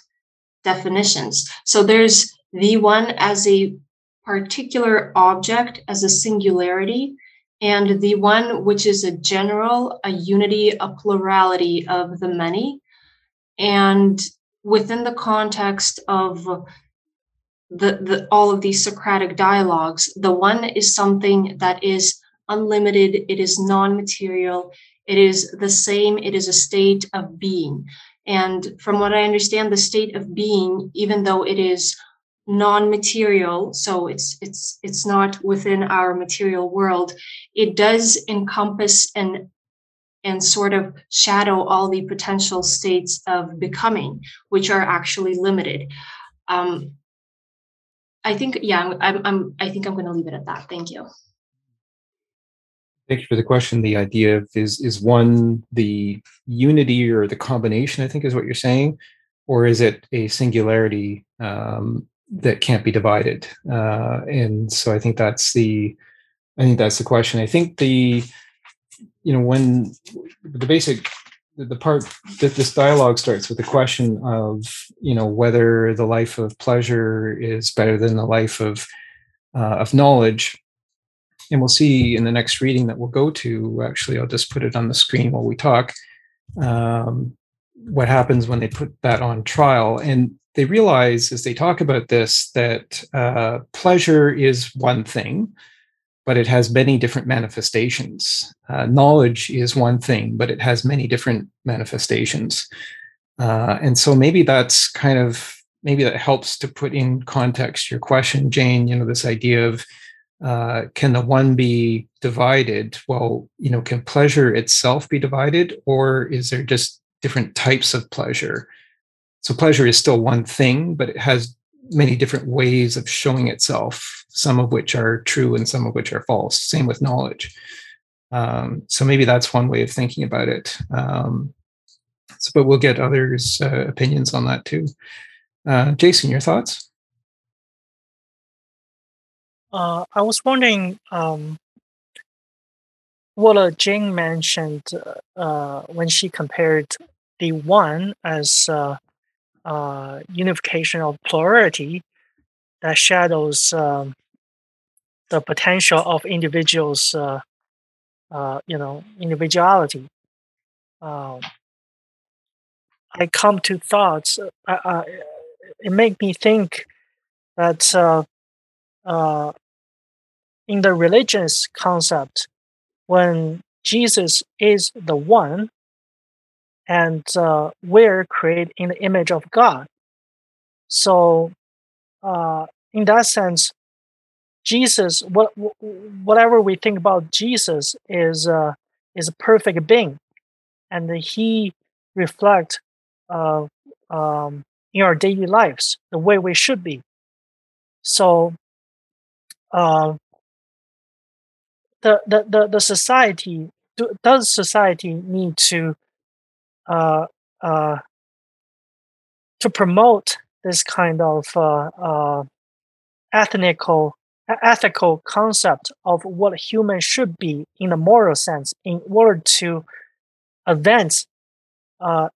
definitions. So there's the one as a particular object as a singularity, and the one which is a general, a unity, a plurality of the many. And within the context of the, the all of these Socratic dialogues, the one is something that is unlimited, it is non-material, it is the same, it is a state of being. And from what I understand, the state of being, even though it is non-material, so it's it's it's not within our material world, it does encompass and and sort of shadow all the potential states of becoming, which are actually limited. Um, I think, yeah, I'm, I'm, I think I'm going to leave it at that. Thank you. Thank you for the question. The idea of is is one the unity or the combination? I think is what you're saying, or is it a singularity um, that can't be divided? Uh, and so I think that's the I think that's the question. I think the you know when the basic the part that this dialogue starts with the question of you know whether the life of pleasure is better than the life of uh, of knowledge and we'll see in the next reading that we'll go to actually i'll just put it on the screen while we talk um, what happens when they put that on trial. And they realize as they talk about this that uh, pleasure is one thing but it has many different manifestations. Uh, knowledge is one thing but it has many different manifestations. Uh, and so maybe that's kind of maybe that helps to put in context your question jane you know this idea of uh, can the one be divided? Well, you know, can pleasure itself be divided, or is there just different types of pleasure? So pleasure is still one thing, but it has many different ways of showing itself, some of which are true and some of which are false. Same with knowledge. Um, so maybe that's one way of thinking about it. Um, so, but we'll get others' uh, opinions on that too. Uh, Jason, your thoughts? Uh, I was wondering um, what uh, Jane mentioned uh, when she compared the one as uh, uh, unification of plurality that shadows um, the potential of individuals, uh, you know, individuality. Um, I come to thoughts. It made me think that uh, uh, in the religious concept, when Jesus is the one, and uh, we're created in the image of God. So, uh, in that sense, Jesus, what, whatever we think about Jesus, is uh, is a perfect being, and he reflects uh, um, in our daily lives the way we should be. So, uh, the, the, the, the society do, does society need to uh, uh, to promote this kind of uh, uh, ethical concept of what humans should be in a moral sense in order to advance uh,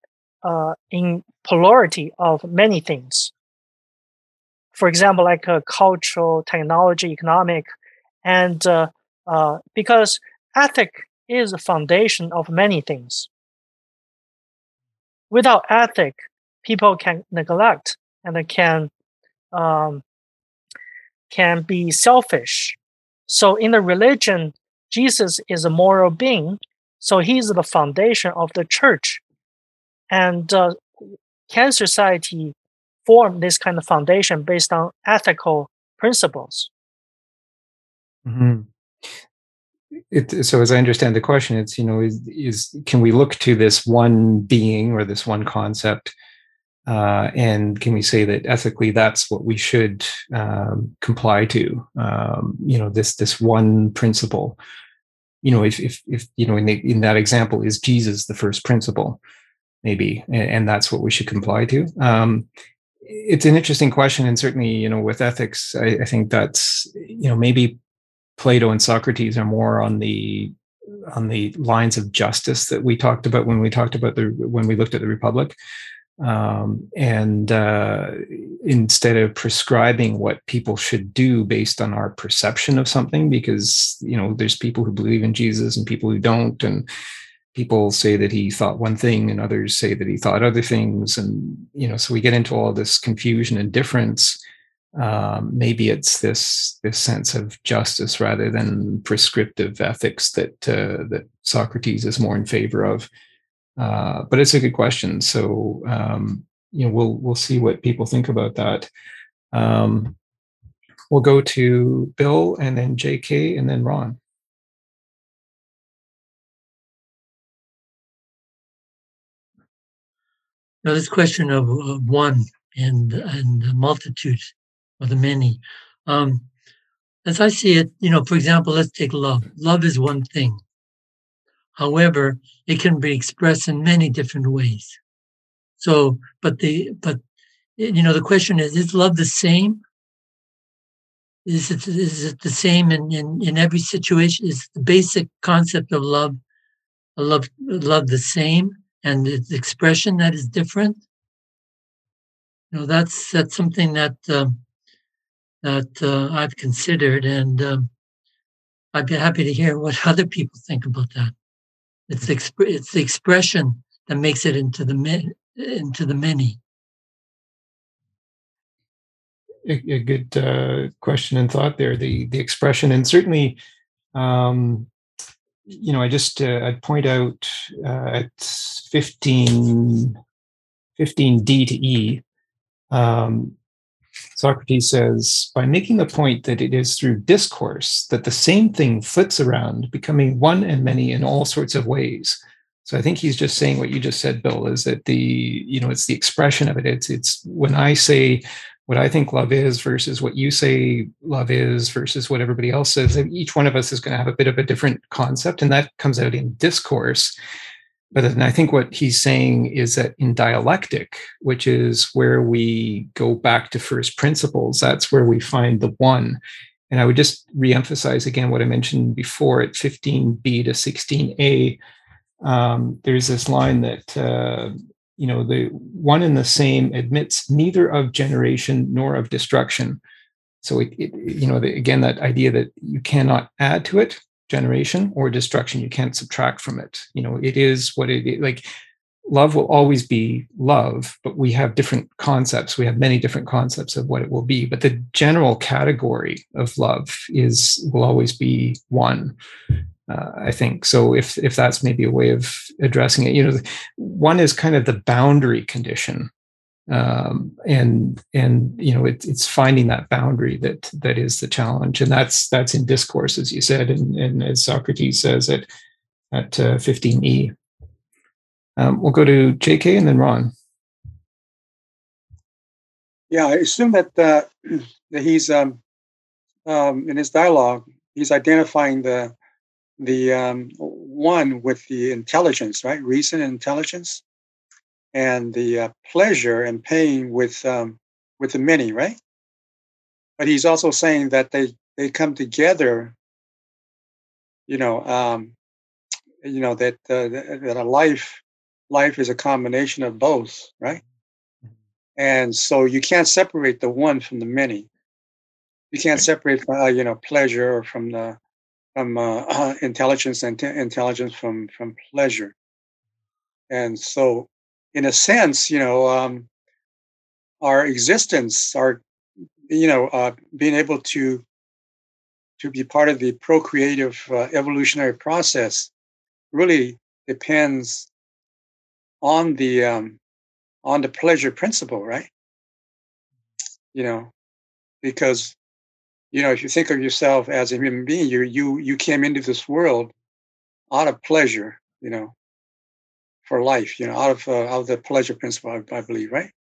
uh, in polarity of many things. For example, like cultural, technology, economic, and uh, because ethic is the foundation of many things. Without ethic, people can neglect and can um, can be selfish. So in the religion, Jesus is a moral being, so he's the foundation of the church. And uh, can society form this kind of foundation based on ethical principles? Mm-hmm. It, so as I understand the question, it's you know is is can we look to this one being or this one concept Uh, and can we say that ethically that's what we should um, comply to? Um, you know, this this one principle. You know, if if, if you know in, the, in that example is Jesus the first principle, maybe, and, and that's what we should comply to. Um, it's an interesting question, and certainly, you know, with ethics, I, I think that's you know maybe Plato and Socrates are more on the on the lines of justice that we talked about when we talked about the when we looked at the Republic. Um, and uh, instead of prescribing what people should do based on our perception of something because you know there's people who believe in jesus and people who don't and people say that he thought one thing and others say that he thought other things and you know so we get into all this confusion and difference um, maybe it's this this sense of justice rather than prescriptive ethics that uh, that socrates is more in favor of uh, but it's a good question. So um, you know, we'll we'll see what people think about that. Um, we'll go to Bill and then J.K. and then Ron. Now, this question of, of one and and the multitude or the many. Um, as I see it, you know, for example, let's take love. Love is one thing. However, it can be expressed in many different ways. So, but the but you know the question is: Is love the same? Is it is it the same in in, in every situation? Is the basic concept of love, love love the same, and its expression that is different? You know, that's that's something that um, that uh, I've considered, and um, I'd be happy to hear what other people think about that. It's exp- it's the expression that makes it into the into the many. A, a good uh, question and thought there. The the expression and certainly, um, you know, I just uh, I'd point out uh, at 15, 15 D to E. Um, Socrates says, by making the point that it is through discourse that the same thing flits around, becoming one and many in all sorts of ways. So I think he's just saying what you just said, Bill, is that the, you know, it's the expression of it. It's it's when I say what I think love is versus what you say love is versus what everybody else says. Each one of us is going to have a bit of a different concept, and that comes out in discourse. But then I think what he's saying is that in dialectic, which is where we go back to first principles, that's where we find the one. And I would just reemphasize again what I mentioned before at 15b to 16a. Um, there's this line that, uh, you know, the one and the same admits neither of generation nor of destruction. So, it, it you know, the, again, that idea that you cannot add to it, generation or destruction you can't subtract from it. You know it is what it is like love will always be love but we have different concepts. We have many different concepts of what it will be but the general category of love is will always be one uh, i think. So if if that's maybe a way of addressing it you know one is kind of the boundary condition um, and and you know it, it's finding that boundary that that is the challenge. And that's that's in discourse as you said. And, and as socrates says at at uh, 15e um, we'll go to jk and then ron. Yeah i assume that uh, that he's um, um, in his dialogue he's identifying the the um, one with the intelligence right? Reason and intelligence and the uh, pleasure and pain with um, with the many, right? But he's also saying that they they come together. You know, um, you know that uh, that a life life is a combination of both, right? And so you can't separate the one from the many. You can't separate, uh, you know, pleasure from the from uh, intelligence and t- intelligence from from pleasure. And so in a sense, you know, um, our existence, our, you know, uh, being able to to be part of the procreative uh, evolutionary process really depends on the um, on the pleasure principle, right? You know, because you know if you think of yourself as a human being, you you you came into this world out of pleasure, you know, for life, you know, out of uh, out of the pleasure principle, I, I believe, right?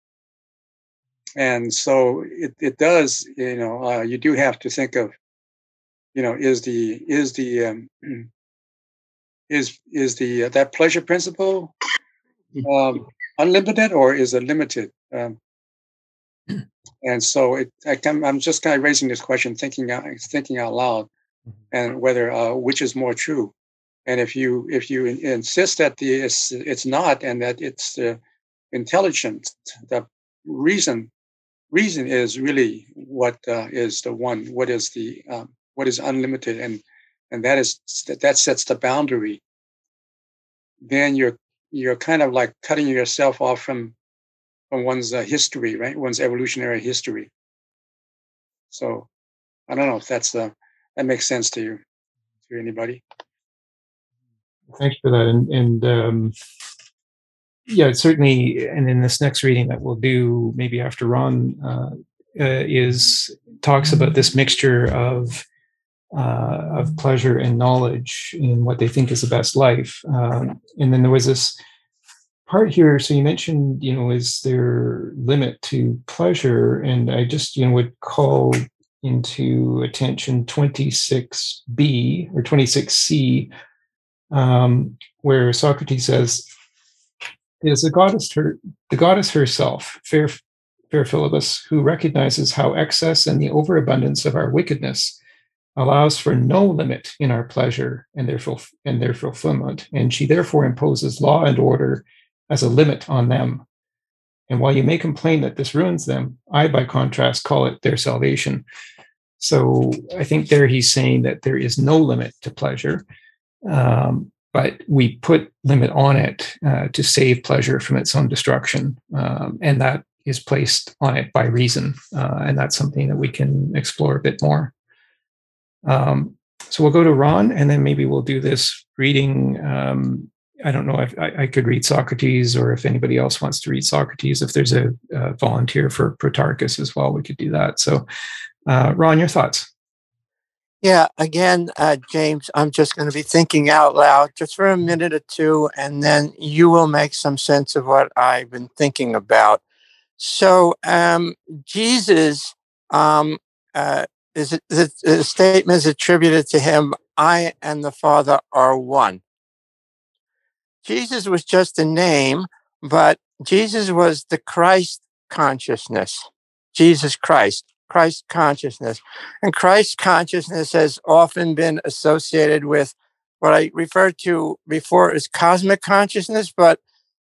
and so it, it does you know uh, you do have to think of you know is the is the um, is is the uh, that pleasure principle um, unlimited or is it limited? Um, and so it I can, i'm just kind of raising this question thinking out thinking out loud and whether uh, which is more true and if you if you in- insist that the it's, it's not and that it's the intelligence the reason reason is really what uh, is the one what is the um, what is unlimited and and that is that that sets the boundary. Then you're you're kind of like cutting yourself off from from one's uh, history right? One's evolutionary history. So i don't know if that's uh, that makes sense to you to anybody Thanks for that. And, and um, yeah, certainly. And in this next reading that we'll do, maybe after Ron uh, uh, is talks about this mixture of uh, of pleasure and knowledge in what they think is the best life. Um, and then there was this part here. So you mentioned, you know, is there limit to pleasure? And I just, you know, would call into attention 26b or 26c um, where Socrates says, "Is the goddess her, the goddess herself, fair, fair Philebus, who recognizes how excess and the overabundance of our wickedness allows for no limit in our pleasure and their fulf- and their fulfillment, and she therefore imposes law and order as a limit on them. And while you may complain that this ruins them, I, by contrast, call it their salvation." So I think there he's saying that there is no limit to pleasure um, but we put limit on it uh, to save pleasure from its own destruction, um, and that is placed on it by reason, uh, and that's something that we can explore a bit more. Um, so we'll go to Ron, and then maybe we'll do this reading. Um, I don't know if I, I, could read Socrates, or if anybody else wants to read Socrates. If there's a, a volunteer for Protarchus as well, we could do that. So, uh, Ron, your thoughts? Yeah, again, uh, James, I'm just going to be thinking out loud just for a minute or two, and then you will make some sense of what I've been thinking about. So, um, Jesus um, uh, is the, the statement is attributed to him. I and the Father are one. Jesus was just a name, but Jesus was the Christ consciousness. Jesus Christ. Christ consciousness. And Christ consciousness has often been associated with what I referred to before as cosmic consciousness, but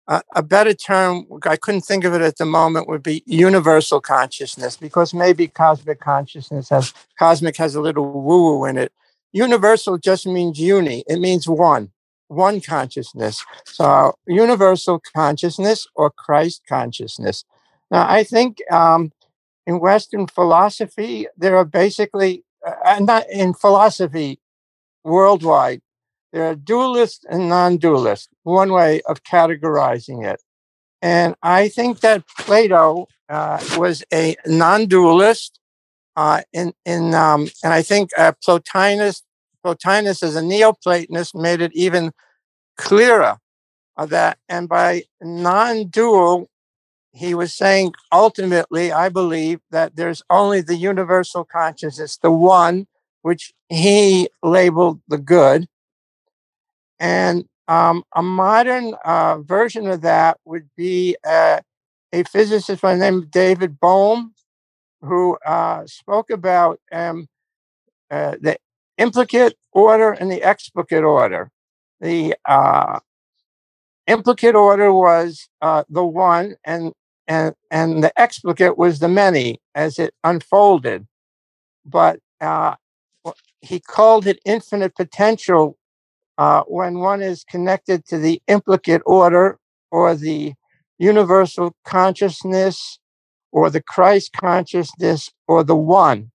uh, a better term, I couldn't think of it at the moment, would be universal consciousness, because maybe cosmic consciousness has, cosmic has a little woo woo in it. Universal just means uni, it means one, one consciousness. So universal consciousness or Christ consciousness. Now, I think um, in Western philosophy, there are basically, uh, not in philosophy worldwide, there are dualist and non dualist, one way of categorizing it. And I think that Plato uh, was a non dualist. Uh, in, in, um, and I think uh, Plotinus, Plotinus as a Neoplatonist made it even clearer that, and by non dual, he was saying ultimately, I believe that there's only the universal consciousness, the one which he labeled the good. And um, a modern uh, version of that would be uh, a physicist by the name of David Bohm, who uh, spoke about um, uh, the implicate order and the explicate order. The uh, implicate order was uh, the one, and and and the explicate was the many as it unfolded. But uh, he called it infinite potential uh, when one is connected to the implicate order or the universal consciousness or the christ consciousness or the one.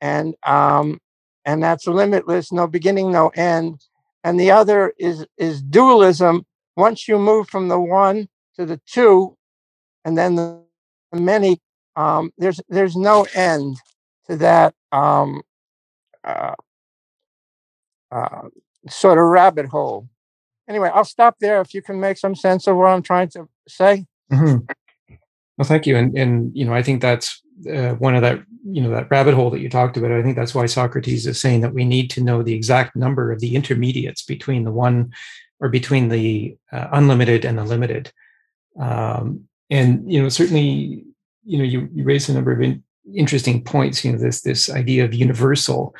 And um, and that's limitless no beginning no end. And the other is is dualism. Once you move from the one to the two and then the many um, there's there's no end to that um, uh, uh, sort of rabbit hole. Anyway, I'll stop there if you can make some sense of what I'm trying to say. Mm-hmm. Well, thank you, and and you know I think that's uh, one of that you know that rabbit hole that you talked about. I think that's why Socrates is saying that we need to know the exact number of the intermediates between the one or between the uh, unlimited and the limited. Um, and you know certainly you know you, you raised a number of in, interesting points. You know this this idea of universal,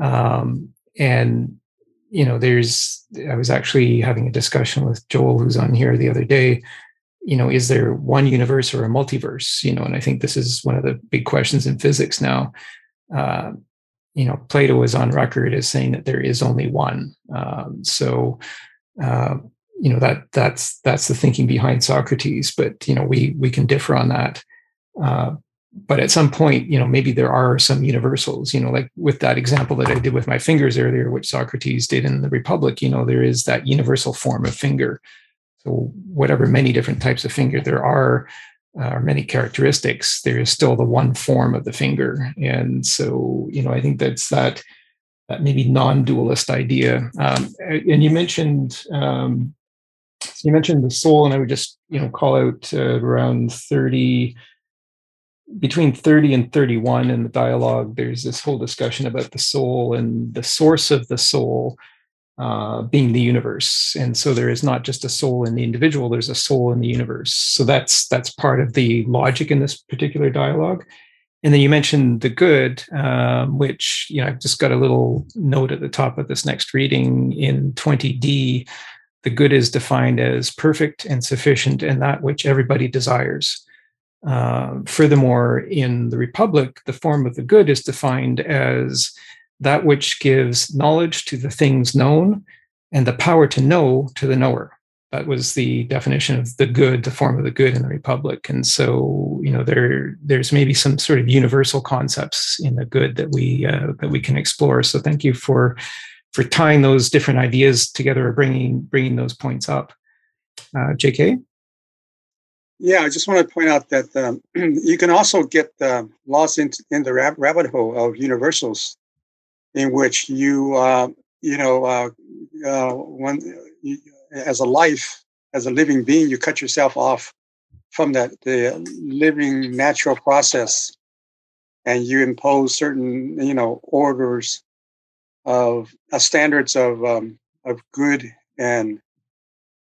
um, and you know there's I was actually having a discussion with Joel who's on here the other day. You know is there one universe or a multiverse? You know and i think this is one of the big questions in physics now. Uh, you know plato is on record as saying that there is only one. Um, so uh, you know that that's that's the thinking behind socrates but you know we we can differ on that uh, but at some point you know maybe there are some universals you know like with that example that i did with my fingers earlier which socrates did in the republic you know there is that universal form of finger so, whatever many different types of finger there are, uh, many characteristics, there is still the one form of the finger. And so, you know, I think that's that that maybe non-dualist idea. Um, and you mentioned um, you mentioned the soul, and I would just you know call out uh, around thirty between 30 and 31 in the dialogue there's this whole discussion about the soul and the source of the soul uh, being the universe. And so there is not just a soul in the individual there's a soul in the universe. So that's that's part of the logic in this particular dialogue. And then you mentioned the good um, which you know i've just got a little note at the top of this next reading in 20d the good is defined as perfect and sufficient and that which everybody desires. Uh, furthermore in the republic the form of the good is defined as that which gives knowledge to the things known and the power to know to the knower. That was the definition of the good the form of the good in the republic. And so you know there there's maybe some sort of universal concepts in the good that we uh, that we can explore. So thank you for for tying those different ideas together or bringing bringing those points up. Uh, jk yeah i just want to point out that um, you can also get uh, lost in, in the rabbit hole of universals in which you uh, you know uh, uh, when you, as a life as a living being you cut yourself off from that the living natural process and you impose certain you know orders of uh, standards of um, of good and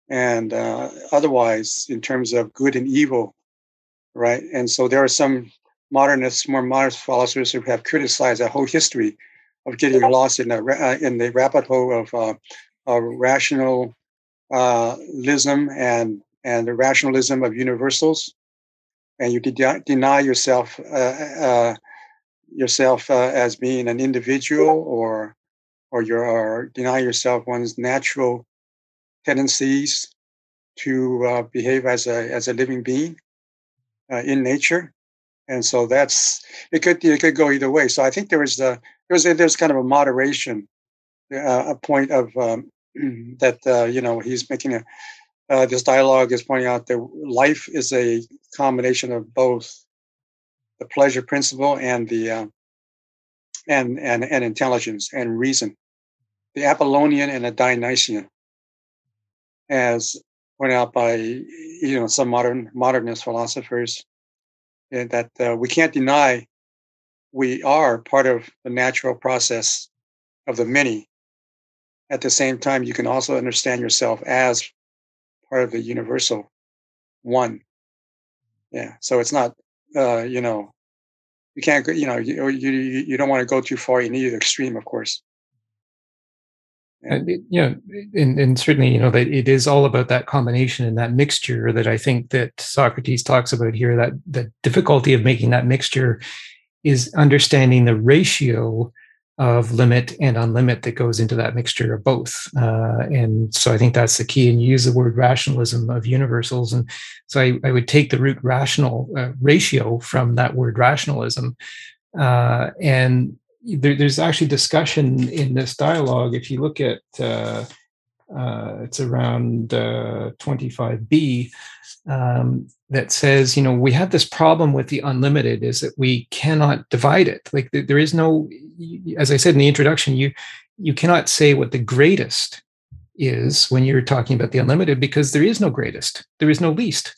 and uh, otherwise in terms of good and evil right? And so there are some modernists more modern philosophers who have criticized that whole history of getting lost in the uh, in the rabbit hole of, uh, of rationalism and and the rationalism of universals, and you de- deny yourself uh, uh yourself uh, as being an individual, or or you or deny yourself one's natural tendencies to uh, behave as a as a living being in nature. And so that's it could it could go either way. So i think there is a there's a, there's kind of a moderation uh, a point of um, that uh, you know he's making a uh, this dialogue is pointing out that life is a combination of both the pleasure principle and the uh, and and and intelligence and reason the apollonian and the dionysian as pointed out by you know some modern modernist philosophers that uh, we can't deny we are part of the natural process of the many. At the same time, you can also understand yourself as part of the universal one. Yeah. So it's not, uh, you know, you can't, you know, you, you, you don't want to go too far in either extreme, of course. Yeah. You know, and, and certainly, you know, that it is all about that combination and that mixture that I think that Socrates talks about here. That the difficulty of making that mixture is understanding the ratio of limit and unlimit that goes into that mixture of both. Uh, and so I think that's the key. And you use the word rationalism of universals. And so I, I would take the root rational uh, ratio from that word rationalism. Uh, and there, there's actually discussion in this dialogue. If you look at uh, uh, it's around 25b, uh, um, that says, you know, we have this problem with the unlimited is that we cannot divide it. Like there is no, as I said in the introduction, you you cannot say what the greatest is when you're talking about the unlimited because there is no greatest, there is no least.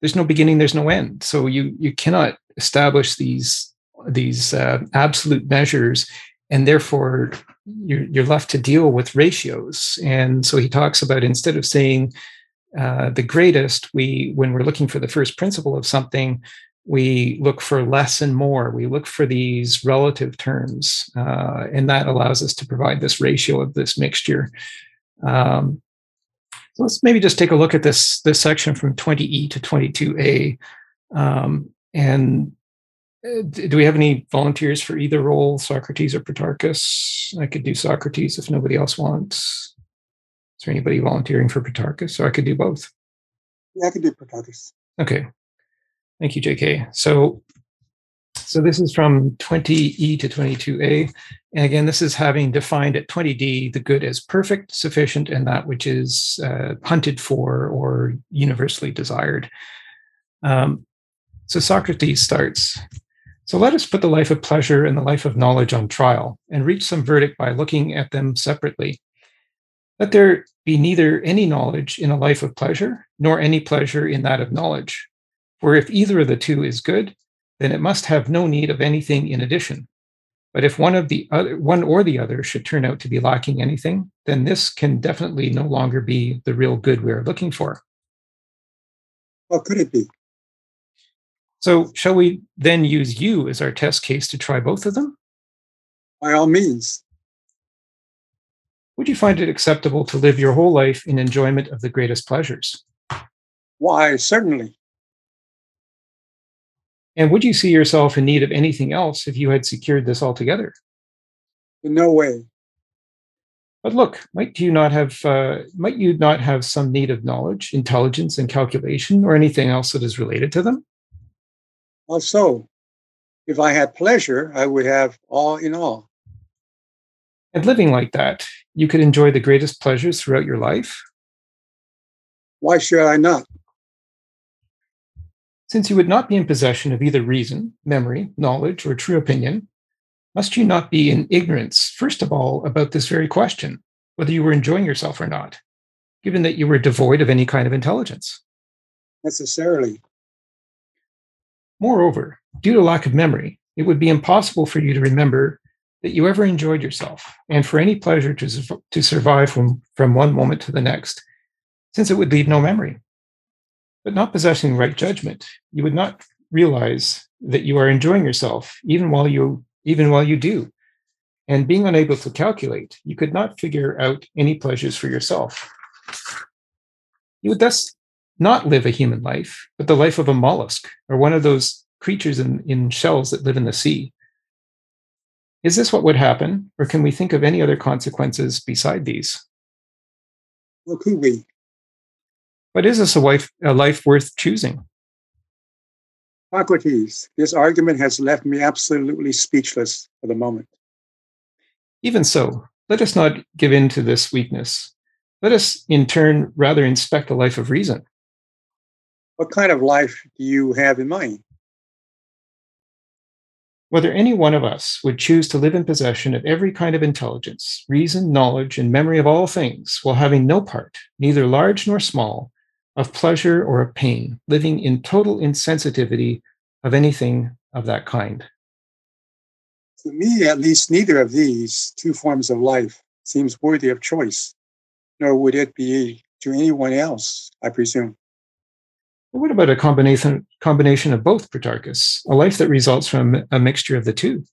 there's no beginning, there's no end. So you you cannot establish these these uh, absolute measures, and therefore you're, you're left to deal with ratios. And so he talks about instead of saying uh, the greatest, we when we're looking for the first principle of something, we look for less and more. We look for these relative terms, uh, and that allows us to provide this ratio of this mixture. Um, so let's maybe just take a look at this this section from 20e to 22a. Um, and do we have any volunteers for either role, Socrates or Protarchus? I could do Socrates if nobody else wants. Is there anybody volunteering for Protarchus? Or I could do both. Yeah, I could do Protarchus. Okay. Thank you, JK. So, so this is from 20e to 22a. And again, this is having defined at 20d the good as perfect, sufficient, and that which is uh, hunted for or universally desired. Um, so Socrates starts So let us put the life of pleasure and the life of knowledge on trial and reach some verdict by looking at them separately. Let there be neither any knowledge in a life of pleasure nor any pleasure in that of knowledge. For if either of the two is good, then it must have no need of anything in addition. But if one of the other, one or the other should turn out to be lacking anything, then this can definitely no longer be the real good we are looking for. What could it be? So, shall we then use you as our test case to try both of them? By all means. Would you find it acceptable to live your whole life in enjoyment of the greatest pleasures? Why, certainly. And would you see yourself in need of anything else if you had secured this altogether? In no way. But look, might you not have uh, might you not have some need of knowledge, intelligence, and calculation, or anything else that is related to them? Also, if I had pleasure, I would have all in all. And living like that, you could enjoy the greatest pleasures throughout your life. Why should I not? Since you would not be in possession of either reason, memory, knowledge, or true opinion, must you not be in ignorance, first of all, about this very question, whether you were enjoying yourself or not, given that you were devoid of any kind of intelligence? Necessarily. Moreover, due to lack of memory, it would be impossible for you to remember that you ever enjoyed yourself and for any pleasure to, to survive from, from one moment to the next, since it would leave no memory. But not possessing right judgment, you would not realize that you are enjoying yourself even while you even while you do. And being unable to calculate, you could not figure out any pleasures for yourself. You would thus not live a human life, but the life of a mollusk or one of those creatures in, in shells that live in the sea. Is this what would happen, or can we think of any other consequences beside these? Well, could we? But is this a, wife, a life worth choosing? Socrates, this argument has left me absolutely speechless for the moment. Even so, let us not give in to this weakness. Let us, in turn, rather inspect the life of reason. What kind of life do you have in mind? Whether any one of us would choose to live in possession of every kind of intelligence, reason, knowledge, and memory of all things, while having no part, neither large nor small, of pleasure or of pain, living in total insensitivity of anything of that kind. To me, at least, neither of these two forms of life seems worthy of choice, nor would it be to anyone else, I presume. What about a combination combination of both, Protarchus? A life that results from a mixture of the two.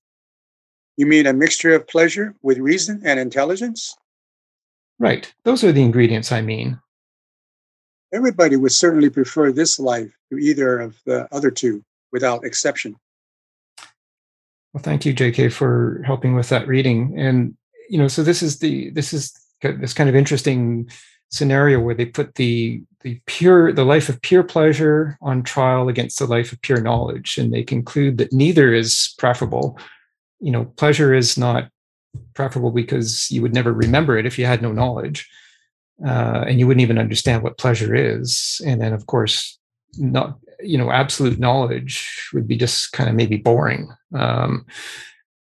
You mean a mixture of pleasure with reason and intelligence? Right. Those are the ingredients I mean. Everybody would certainly prefer this life to either of the other two, without exception. Well, thank you, JK, for helping with that reading. And you know, so this is the this is this kind of interesting scenario where they put the the pure the life of pure pleasure on trial against the life of pure knowledge, and they conclude that neither is preferable. You know, pleasure is not preferable because you would never remember it if you had no knowledge, uh, and you wouldn't even understand what pleasure is. And then, of course, not you know absolute knowledge would be just kind of maybe boring um,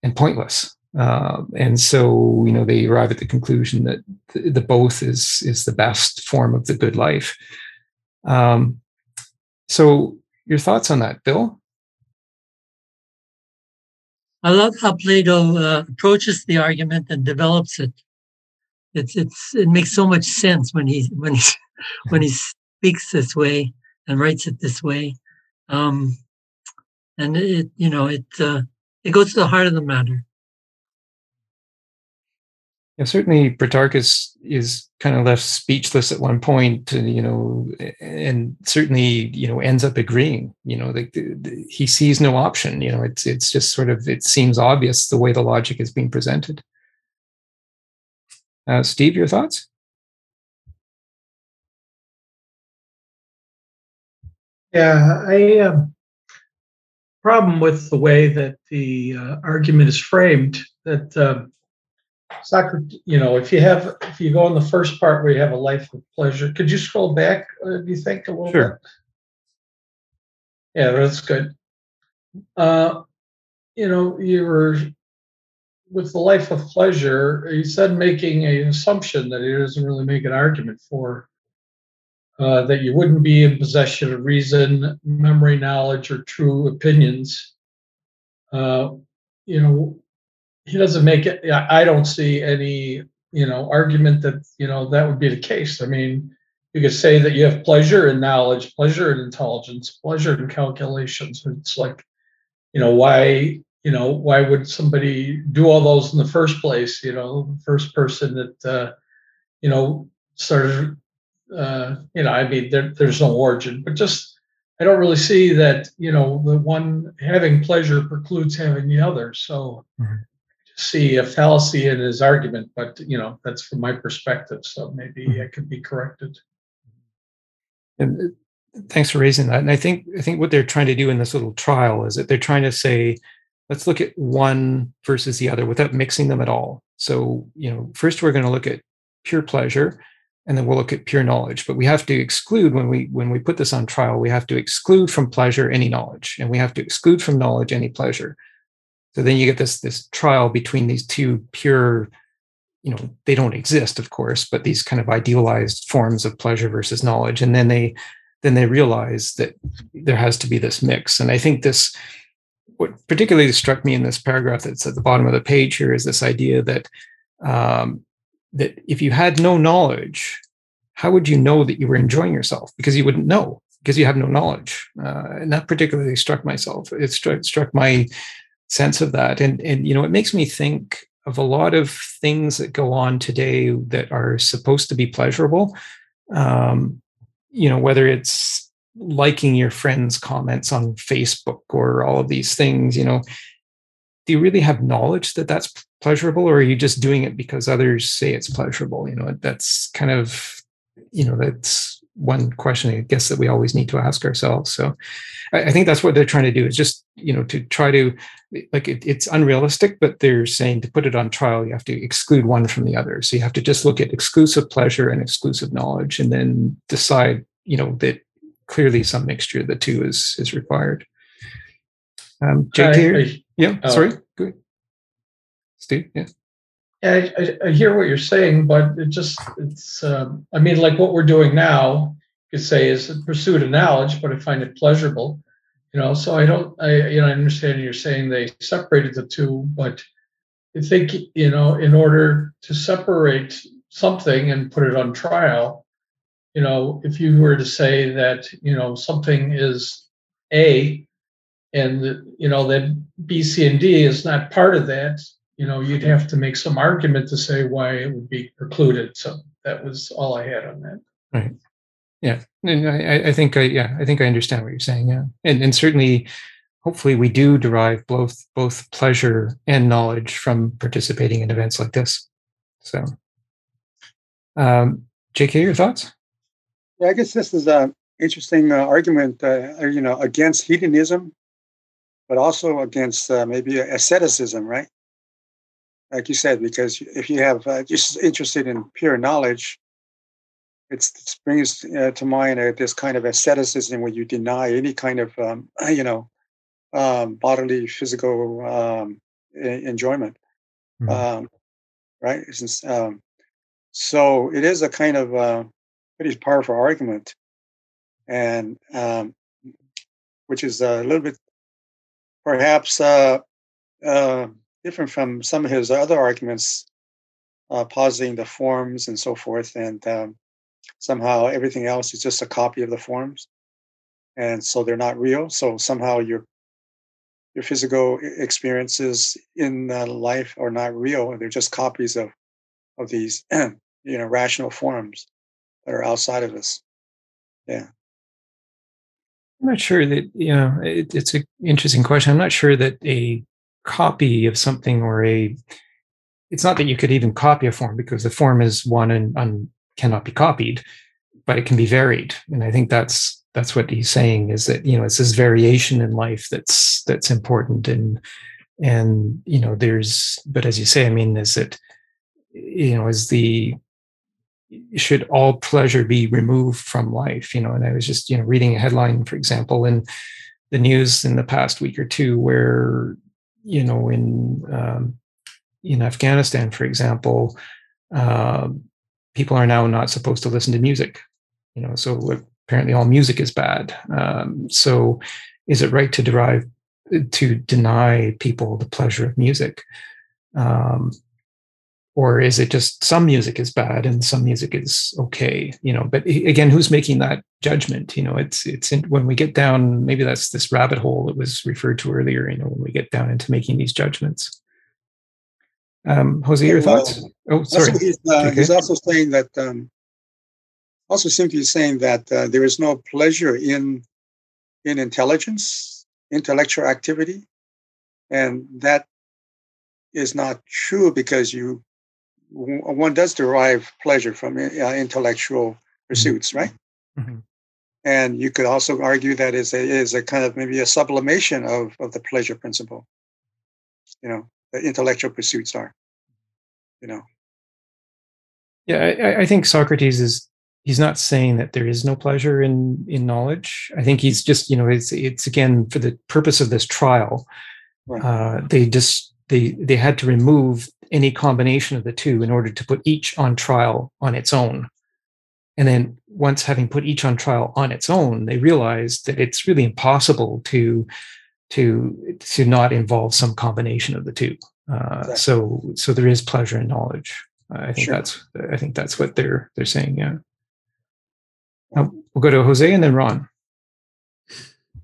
and pointless. Uh, and so you know they arrive at the conclusion that the, the, both is is the best form of the good life. Um, So, your thoughts on that, Bill? I love how Plato uh, approaches the argument and develops it. It's it's it makes so much sense when he when he when he speaks this way and writes it this way, um, and it you know it uh, it goes to the heart of the matter. Yeah, certainly Protarchus is kind of left speechless at one point, you know, and certainly, you know, ends up agreeing, you know, the, he sees no option, you know, it's, it's just sort of, it seems obvious the way the logic is being presented. Uh, Steve, your thoughts? Yeah, I um, problem with the way that the uh, argument is framed that um, Socrates, you know, if you have, if you go in the first part where you have a life of pleasure, could you scroll back, uh, do you think, a little sure. bit? Yeah, that's good. Uh, you know, you were with the life of pleasure, he said making an assumption that he doesn't really make an argument for. Uh, that you wouldn't be in possession of reason, memory, knowledge, or true opinions. Uh, you know, he doesn't make it. I don't see any, you know, argument that you know that would be the case. I mean, you could say that you have pleasure in knowledge, pleasure in intelligence, pleasure in calculations. It's like, you know, why, you know, why would somebody do all those in the first place? You know, the first person that, uh, you know, started, uh, you know, I mean, there, there's no origin, but just I don't really see that, you know, the one having pleasure precludes having the other. So mm-hmm see a fallacy in his argument, but you know that's from my perspective. So maybe mm-hmm. it could be corrected. And uh, thanks for raising that. And I think I think what they're trying to do in this little trial is that they're trying to say, let's look at one versus the other without mixing them at all. So you know, first we're going to look at pure pleasure, and then we'll look at pure knowledge. But we have to exclude when we when we put this on trial, we have to exclude from pleasure any knowledge, and we have to exclude from knowledge any pleasure. So then you get this this trial between these two pure, you know, they don't exist, of course, but these kind of idealized forms of pleasure versus knowledge. And then they then they realize that there has to be this mix. And I think this what particularly struck me in this paragraph that's at the bottom of the page here is this idea that um, that if you had no knowledge, how would you know that you were enjoying yourself? Because you wouldn't know because you have no knowledge. Uh, and that particularly struck myself. It struck, struck my sense of that. And, and, you know, it makes me think of a lot of things that go on today that are supposed to be pleasurable. Um, you know, whether it's liking your friends' comments on Facebook or all of these things, you know, do you really have knowledge that that's pleasurable or are you just doing it because others say it's pleasurable? You know, that's kind of, you know, that's one question I guess that we always need to ask ourselves. So I, think that's what they're trying to do is just, you know, to try to like it, it's unrealistic, but they're saying to put it on trial, you have to exclude one from the other. So you have to just look at exclusive pleasure and exclusive knowledge and then decide, you know, that clearly some mixture of the two is is required. Um, Jake here? I, yeah, uh, sorry. Good. Steve, yeah. Yeah, I, I, hear what you're saying, but it just it's um, I mean, like what we're doing now, you could say is a pursuit of knowledge, but I find it pleasurable. You know, so I don't I you know I understand you're saying they separated the two, but I think you know, in order to separate something and put it on trial, you know, if you were to say that, you know, something is A and you know that B, C, and D is not part of that, you know, you'd have to make some argument to say why it would be precluded. So that was all I had on that. Right. Yeah. And I, I think I, yeah, I think I understand what you're saying. Yeah. And, and certainly, hopefully we do derive both, both pleasure and knowledge from participating in events like this. So, um, JK, your thoughts? Yeah, I guess this is a interesting uh, argument, uh, you know, against hedonism, but also against uh, maybe asceticism, right? like you said, because if you have uh, just interested in pure knowledge, it brings uh, to mind uh, this kind of asceticism where you deny any kind of, um, you know, um, bodily, physical um, enjoyment, mm-hmm. Um, right? Um, so it is a kind of uh, pretty powerful argument, and um, which is a little bit perhaps uh, uh, different from some of his other arguments, uh, positing the forms and so forth, and um, somehow everything else is just a copy of the forms, and so they're not real. So somehow your your physical experiences in life are not real; they're just copies of of these you know rational forms that are outside of us. Yeah. I'm not sure that you know it, it's an interesting question. I'm not sure that a copy of something or a it's not that you could even copy a form because the form is one and, and cannot be copied, but it can be varied. And I think that's that's what he's saying is that you know it's this variation in life that's that's important and and you know there's but as you say, I mean, is it you know is the should all pleasure be removed from life you know and i was just you know reading a headline for example in the news in the past week or two where you know in um, in afghanistan for example uh, people are now not supposed to listen to music you know so apparently all music is bad. Um, so is it right to derive to deny people the pleasure of music? Um, or is it just some music is bad and some music is okay you know? But again who's making that judgment? You know it's it's in, when we get down maybe that's this rabbit hole that was referred to earlier you know when we get down into making these judgments um jose your thoughts oh sorry he's, uh, he's, also saying that um also simply saying that uh, there is no pleasure in in intelligence intellectual activity and that is not true because you one does derive pleasure from uh, intellectual mm-hmm. pursuits, right? Mm-hmm. And you could also argue that is a is a kind of maybe a sublimation of of the pleasure principle. You know, intellectual pursuits are. You know. Yeah, I, I think Socrates is he's not saying that there is no pleasure in in knowledge. I think he's just you know it's it's again for the purpose of this trial. Right. Uh, they just they they had to remove any combination of the two in order to put each on trial on its own. And then once having put each on trial on its own, they realized that it's really impossible to to to not involve some combination of the two. Uh, exactly. So so there is pleasure in knowledge. I think sure. that's I think that's what they're they're saying. Yeah. Now, we'll go to Jose and then Ron.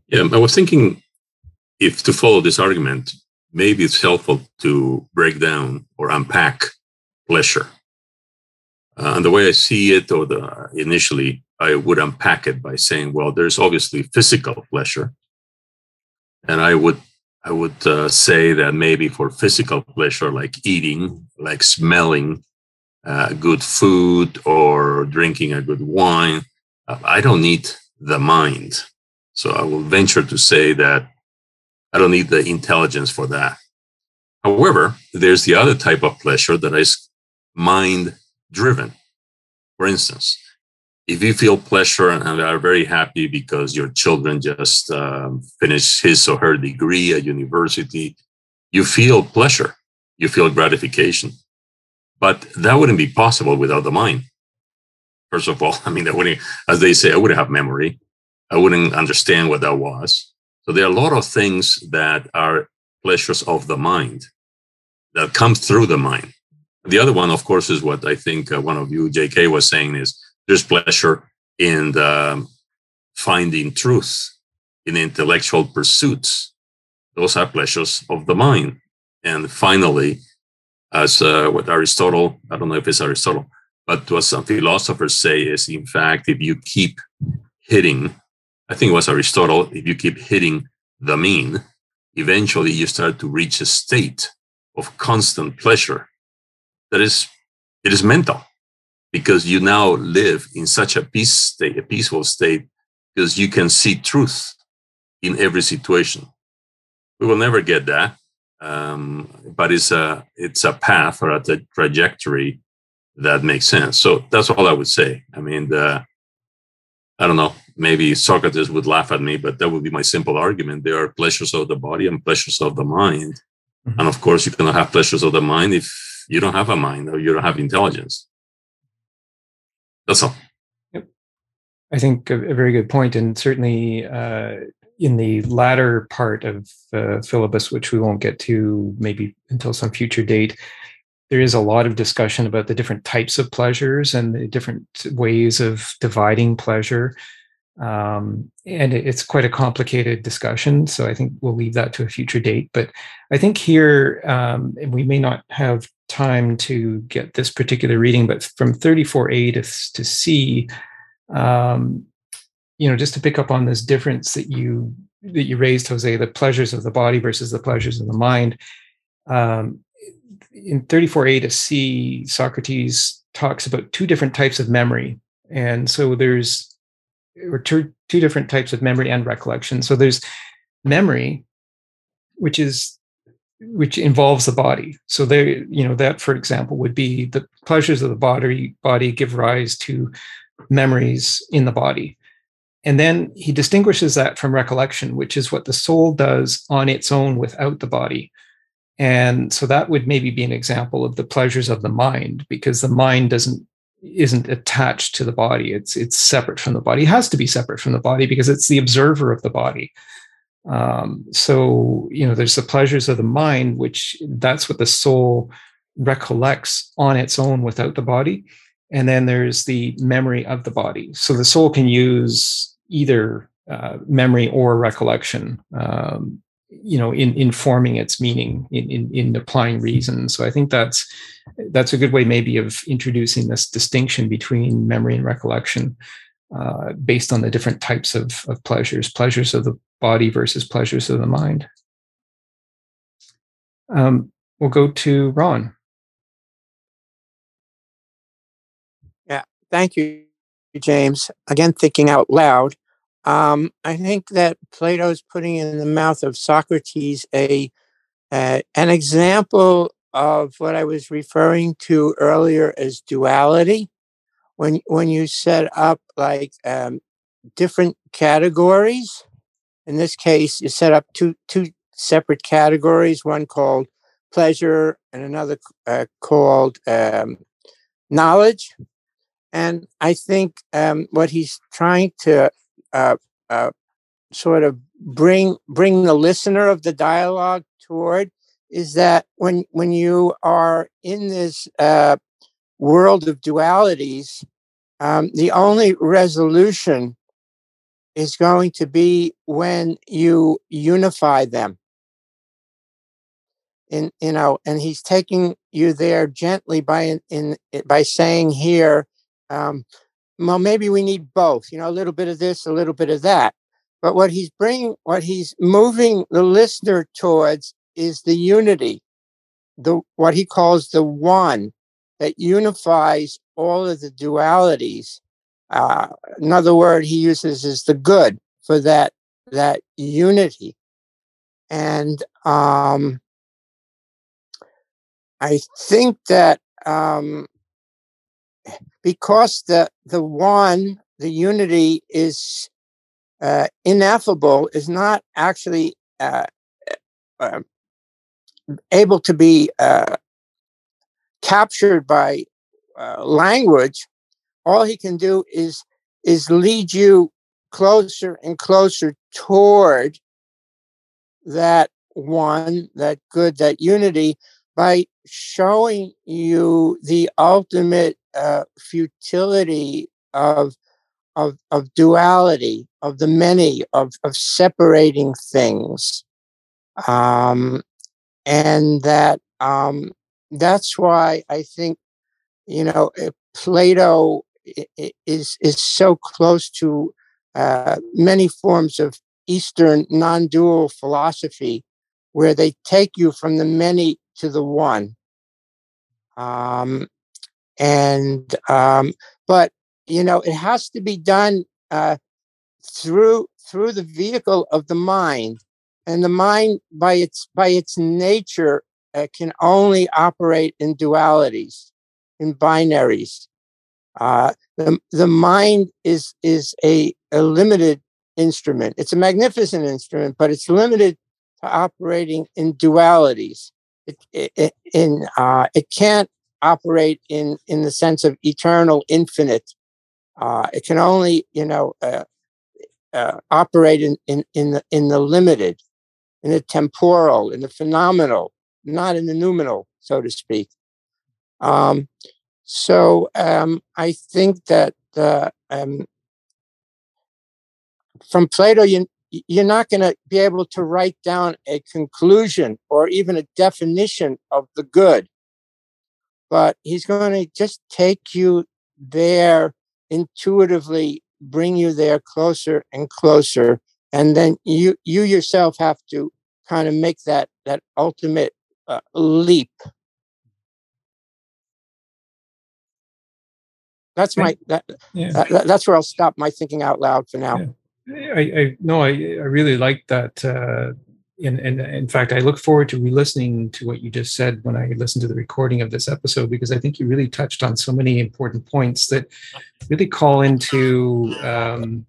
Yeah, I was thinking if to follow this argument, maybe it's helpful to break down or unpack pleasure. Uh, and the way I see it, or the initially, I would unpack it by saying, well, there's obviously physical pleasure, and I would I would uh, say that maybe for physical pleasure, like eating, like smelling uh, good food or drinking a good wine, uh, I don't need the mind. So I will venture to say that I don't need the intelligence for that. However, there's the other type of pleasure that is mind driven. For instance, if you feel pleasure and are very happy because your children just um, finished his or her degree at university, you feel pleasure, you feel gratification. But that wouldn't be possible without the mind. First of all, I mean, that wouldn't, as they say, I wouldn't have memory. I wouldn't understand what that was. So there are a lot of things that are pleasures of the mind that come through the mind. The other one, of course, is what I think uh, one of you, JK, was saying is there's pleasure in the finding truth in intellectual pursuits. Those are pleasures of the mind. And finally, as uh, what Aristotle, I don't know if it's Aristotle, but what some philosophers say is, in fact, if you keep hitting I think it was Aristotle, if you keep hitting the mean, eventually you start to reach a state of constant pleasure that is it is mental because you now live in such a peace state, a peaceful state, because you can see truth in every situation. We will never get that, um, but it's a it's a path or a trajectory that makes sense. So that's all I would say. I mean, the, I don't know maybe Socrates would laugh at me, but that would be my simple argument. There are pleasures of the body and pleasures of the mind. Mm-hmm. And of course, you cannot have pleasures of the mind if you don't have a mind or you don't have intelligence. That's all. Yep. I think a, a very good point, and certainly, uh, in the latter part of uh, Philebus, which we won't get to maybe until some future date, there is a lot of discussion about the different types of pleasures and the different ways of dividing pleasure. Um, and it's quite a complicated discussion. So I think we'll leave that to a future date. But I think here um, we may not have time to get this particular reading, but from 34a to, to C, um, you know, just to pick up on this difference that you that you raised, Jose, the pleasures of the body versus the pleasures of the mind. Um, in 34a to C, Socrates talks about two different types of memory. And so there's or two, two different types of memory and recollection. So there's memory, which is which involves the body. So there, you know, that for example would be the pleasures of the body body give rise to memories in the body. And then he distinguishes that from recollection, which is what the soul does on its own without the body. And so that would maybe be an example of the pleasures of the mind, because the mind doesn't isn't attached to the body. It's it's separate from the body. It has to be separate from the body because it's the observer of the body. Um, so you know, there's the pleasures of the mind, which that's what the soul recollects on its own without the body. And then there's the memory of the body. So the soul can use either uh, memory or recollection um, you know in informing its meaning in, in in applying reason so i think that's that's a good way maybe of introducing this distinction between memory and recollection uh, based on the different types of, of pleasures pleasures of the body versus pleasures of the mind. Um, we'll go to ron. Yeah thank you james. Again thinking out loud um, I think that Plato's putting in the mouth of Socrates a uh, an example of what I was referring to earlier as duality. When when you set up like um, different categories, in this case, you set up two two separate categories. One called pleasure, and another uh, called um, knowledge. And I think um, what he's trying to uh, uh, sort of bring bring the listener of the dialogue toward is that when when you are in this uh, world of dualities, um, the only resolution is going to be when you unify them. In you know, and he's taking you there gently by in, by saying here, um, well, maybe we need both, you know, a little bit of this, a little bit of that. But what he's bringing, what he's moving the listener towards is the unity, the what he calls the one that unifies all of the dualities. Uh, another word he uses is the good for that that unity, and um, I think that um, because the the one, the unity is uh, ineffable, is not actually uh, uh, able to be uh, captured by uh, language. All he can do is is lead you closer and closer toward that one, that good, that unity by showing you the ultimate uh, futility of of of duality, of the many, of of separating things, um, and that um, that's why I think you know eh, Plato is is so close to uh, many forms of Eastern non-dual philosophy, where they take you from the many to the one. Um, and um, but you know it has to be done uh, through through the vehicle of the mind, and the mind by its by its nature uh, can only operate in dualities, in binaries. Uh, the the mind is is a, a limited instrument. It's a magnificent instrument, but it's limited to operating in dualities. It, it, it in uh, it can't operate in in the sense of eternal, infinite. Uh, it can only, you know, uh, uh, operate in, in, in, the, in the limited, in the temporal, in the phenomenal, not in the noumenal, so to speak. Um, so um, I think that uh, um, from Plato, you, you're not going to be able to write down a conclusion or even a definition of the good, but he's going to just take you there intuitively, bring you there closer and closer, and then you you yourself have to kind of make that that ultimate uh, leap. That's my that, yeah. that, that's where I'll stop my thinking out loud for now. Yeah. I, I no, I, I really like that. Uh, and, and in fact, I look forward to re-listening to what you just said when I listen to the recording of this episode because I think you really touched on so many important points that really call into um,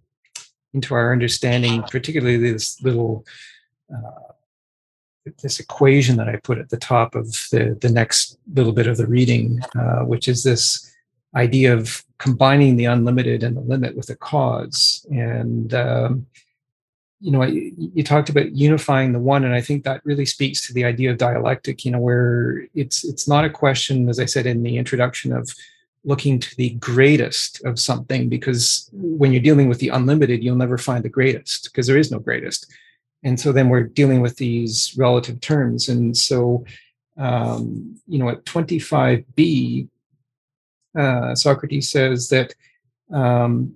into our understanding, particularly this little uh, this equation that I put at the top of the the next little bit of the reading, uh, which is this idea of combining the unlimited and the limit with a cause. And, um, you know, you, you talked about unifying the one, and I think that really speaks to the idea of dialectic, you know, where it's it's not a question, as I said in the introduction, of looking to the greatest of something, because when you're dealing with the unlimited, you'll never find the greatest, because there is no greatest. And so then we're dealing with these relative terms. And so, um, you know, at 25b, uh, Socrates says that um,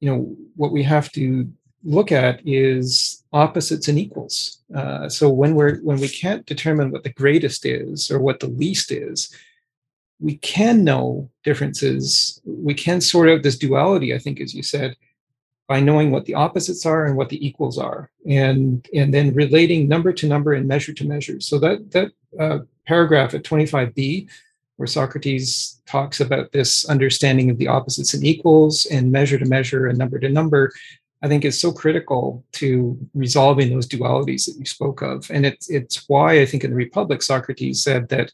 you know what we have to look at is opposites and equals. Uh, so when we're when we can't determine what the greatest is or what the least is, we can know differences. We can sort out this duality. I think, as you said, by knowing what the opposites are and what the equals are, and and then relating number to number and measure to measure. So that that uh, paragraph at 25b where Socrates talks about this understanding of the opposites and equals and measure to measure and number to number, I think is so critical to resolving those dualities that you spoke of. And it's it's why I think in the Republic, Socrates said that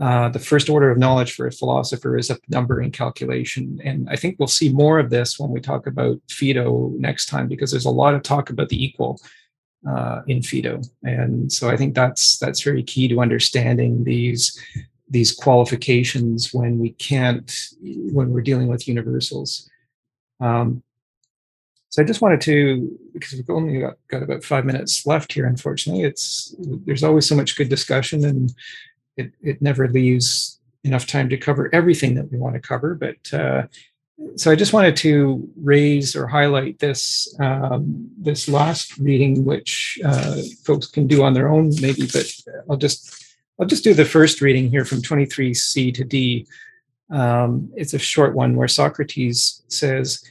uh, the first order of knowledge for a philosopher is a number and calculation. And I think we'll see more of this when we talk about Phaedo next time, because there's a lot of talk about the equal uh, in Phaedo. And so I think that's that's very key to understanding these these qualifications when we can't when we're dealing with universals um, so i just wanted to because we've only got, got about five minutes left here unfortunately it's there's always so much good discussion and it, it never leaves enough time to cover everything that we want to cover but uh, so I just wanted to raise or highlight this um, this last reading, which uh, folks can do on their own, maybe. But I'll just I'll just do the first reading here from 23c to d. Um, it's a short one where Socrates says,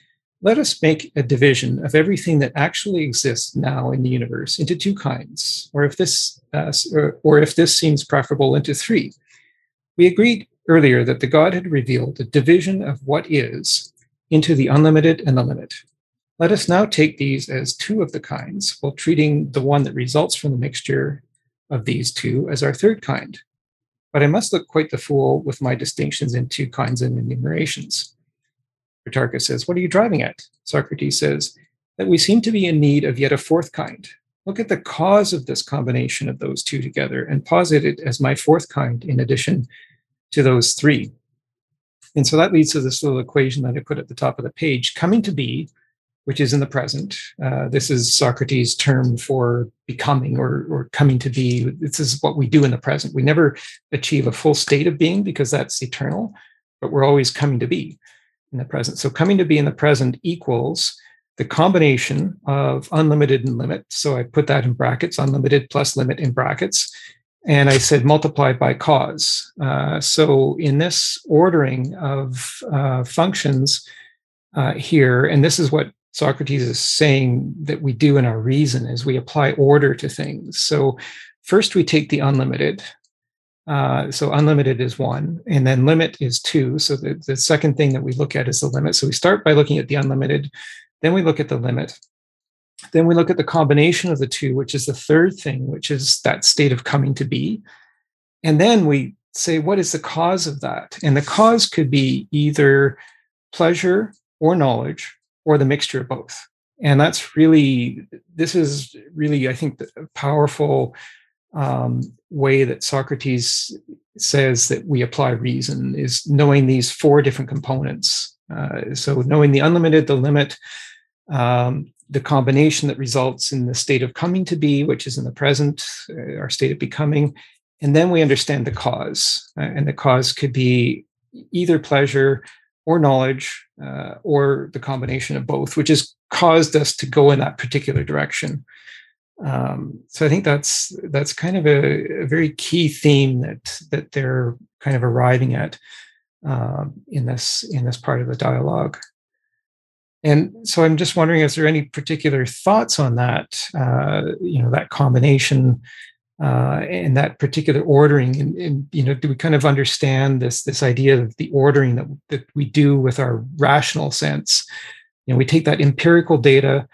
Let us make a division of everything that actually exists now in the universe into two kinds, or if this, uh, or, or if this seems preferable, into three. We agreed earlier that the God had revealed a division of what is into the unlimited and the limit. Let us now take these as two of the kinds, while treating the one that results from the mixture of these two as our third kind. But I must look quite the fool with my distinctions in two kinds and enumerations. Protarchus says, What are you driving at? Socrates says, That we seem to be in need of yet a fourth kind. Look at the cause of this combination of those two together and posit it as my fourth kind in addition to those three. And so that leads to this little equation that I put at the top of the page. Coming to be which is in the present. Uh, this is Socrates' term for becoming or, or coming to be. This is what we do in the present. We never achieve a full state of being because that's eternal, but we're always coming to be in the present. So coming to be in the present equals the combination of unlimited and limit. So I put that in brackets, unlimited plus limit in brackets. And I said multiplied by cause. Uh, so in this ordering of uh, functions uh, here, and this is what Socrates is saying that we do in our reason is we apply order to things. So first we take the unlimited. Uh, so unlimited is one, and then limit is two. So the, the second thing that we look at is the limit. So we start by looking at the unlimited, then we look at the limit. Then we look at the combination of the two, which is the third thing, which is that state of coming to be. And then we say, what is the cause of that? And the cause could be either pleasure or knowledge or the mixture of both. and that's really this is really i think a powerful um, way that socrates says that we apply reason is knowing these four different components uh, so knowing the unlimited the limit um, the combination that results in the state of coming to be which is in the present uh, our state of becoming and then we understand the cause uh, and the cause could be either pleasure or knowledge uh, or the combination of both, which has caused us to go in that particular direction. Um, so I think that's that's kind of a, a, very key theme that that they're kind of arriving at uh, in this in this part of the dialogue. And so I'm just wondering, is there any particular thoughts on that? Uh, you know, that combination uh, and that particular ordering and, and, you know do we kind of understand this this idea of the ordering that, that we do with our rational sense you know we take that empirical data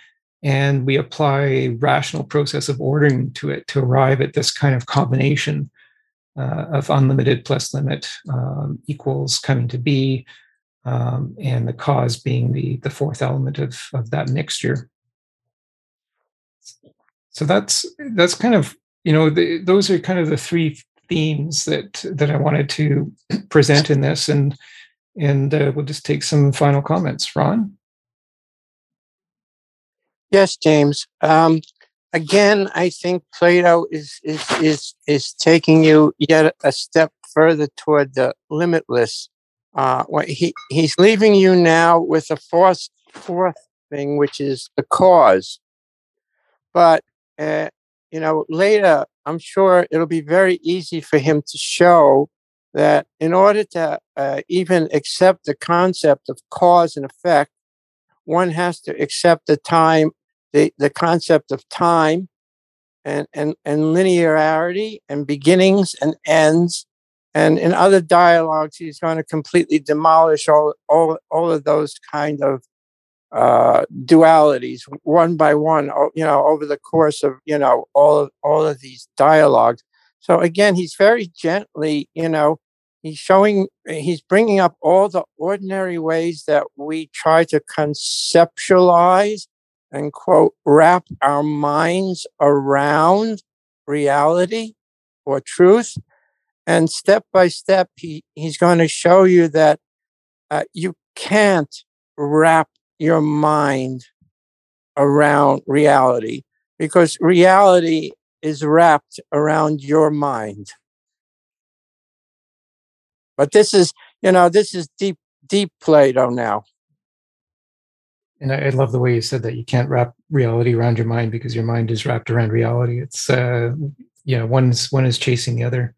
and we apply a rational process of ordering to it to arrive at this kind of combination uh, of unlimited plus limit um, equals coming to be um, and the cause being the the fourth element of of that mixture so that's that's kind of you know, the, those are kind of the three themes that that I wanted to present in this, and and uh, we'll just take some final comments. Ron. Yes, James. Um, again, I think Plato is is is is taking you yet a step further toward the limitless. Uh, he he's leaving you now with a fourth fourth thing, which is the cause. But uh, you know, later, I'm sure it'll be very easy for him to show that in order to uh, even accept the concept of cause and effect, one has to accept the time, the, the concept of time and, and, and linearity and beginnings and ends. And in other dialogues, he's going to completely demolish all, all, all of those kind of uh, dualities one by one, you know, over the course of you know all of all of these dialogues. So again, he's very gently, you know, he's showing, he's bringing up all the ordinary ways that we try to conceptualize and quote wrap our minds around reality or truth. And step by step, he, he's going to show you that uh, you can't wrap your mind around reality because reality is wrapped around your mind. But this is, you know, this is deep, deep Plato now. And I, I love the way you said that you can't wrap reality around your mind because your mind is wrapped around reality. It's, uh, you know, one's one is chasing the other.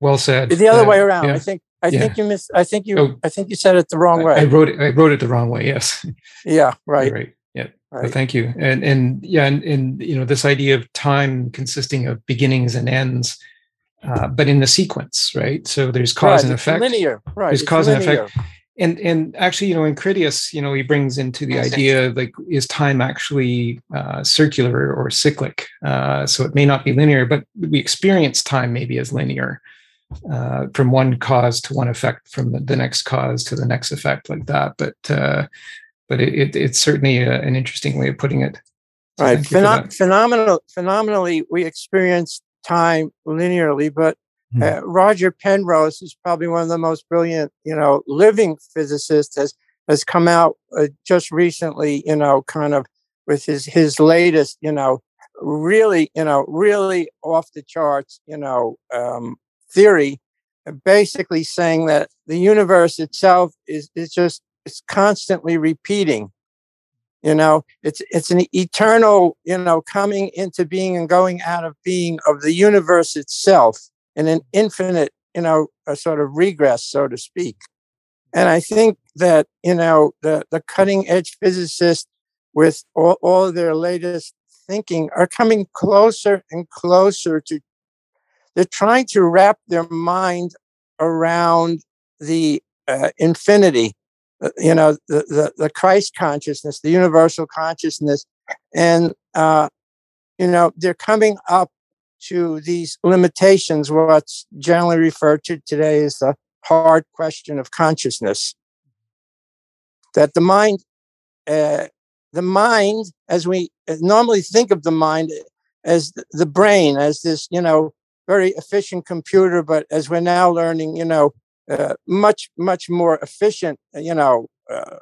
Well said. The other uh, way around. Yeah. I think I yeah. think you missed. I think you. Oh, I think you said it the wrong way. I wrote it. I wrote it the wrong way. Yes. Yeah. Right. You're right. Yeah. Right. Well, thank you. And and yeah, and, and you know this idea of time consisting of beginnings and ends, uh, but in the sequence, right? So there's cause right. and effect. linear. Right. There's it's cause linear. and effect. And and actually, you know, in Critias, you know, he brings into the idea like is time actually uh, circular or cyclic? Uh, so it may not be linear, but we experience time maybe as linear uh, from one cause to one effect, from the, the, next cause to the next effect, like that. But uh, but it, it, it's certainly a, an interesting way of putting it. So right, Phenom- phenomenal, phenomenally, we experience time linearly, but. Uh, Roger Penrose is probably one of the most brilliant, you know, living physicists has has come out uh, just recently, you know, kind of with his his latest, you know, really, you know, really off the charts, you know, um, theory, uh, basically saying that the universe itself is, is just it's constantly repeating. You know, it's it's an eternal, you know, coming into being and going out of being of the universe itself in an infinite, you know, a sort of regress, so to speak. And I think that, you know, the, the cutting edge physicists with all, all their latest thinking are coming closer and closer to they're trying to wrap their mind around the uh, infinity, uh, you know, the, the, the, Christ consciousness, the universal consciousness. And, uh, you know, they're coming up to these limitations, what's generally referred to today as the hard question of consciousness. That the mind uh, the mind, as we normally think of the mind as the brain, as this, you know, very efficient computer, but as we're now learning, you know, uh, much, much more efficient, you know, uh,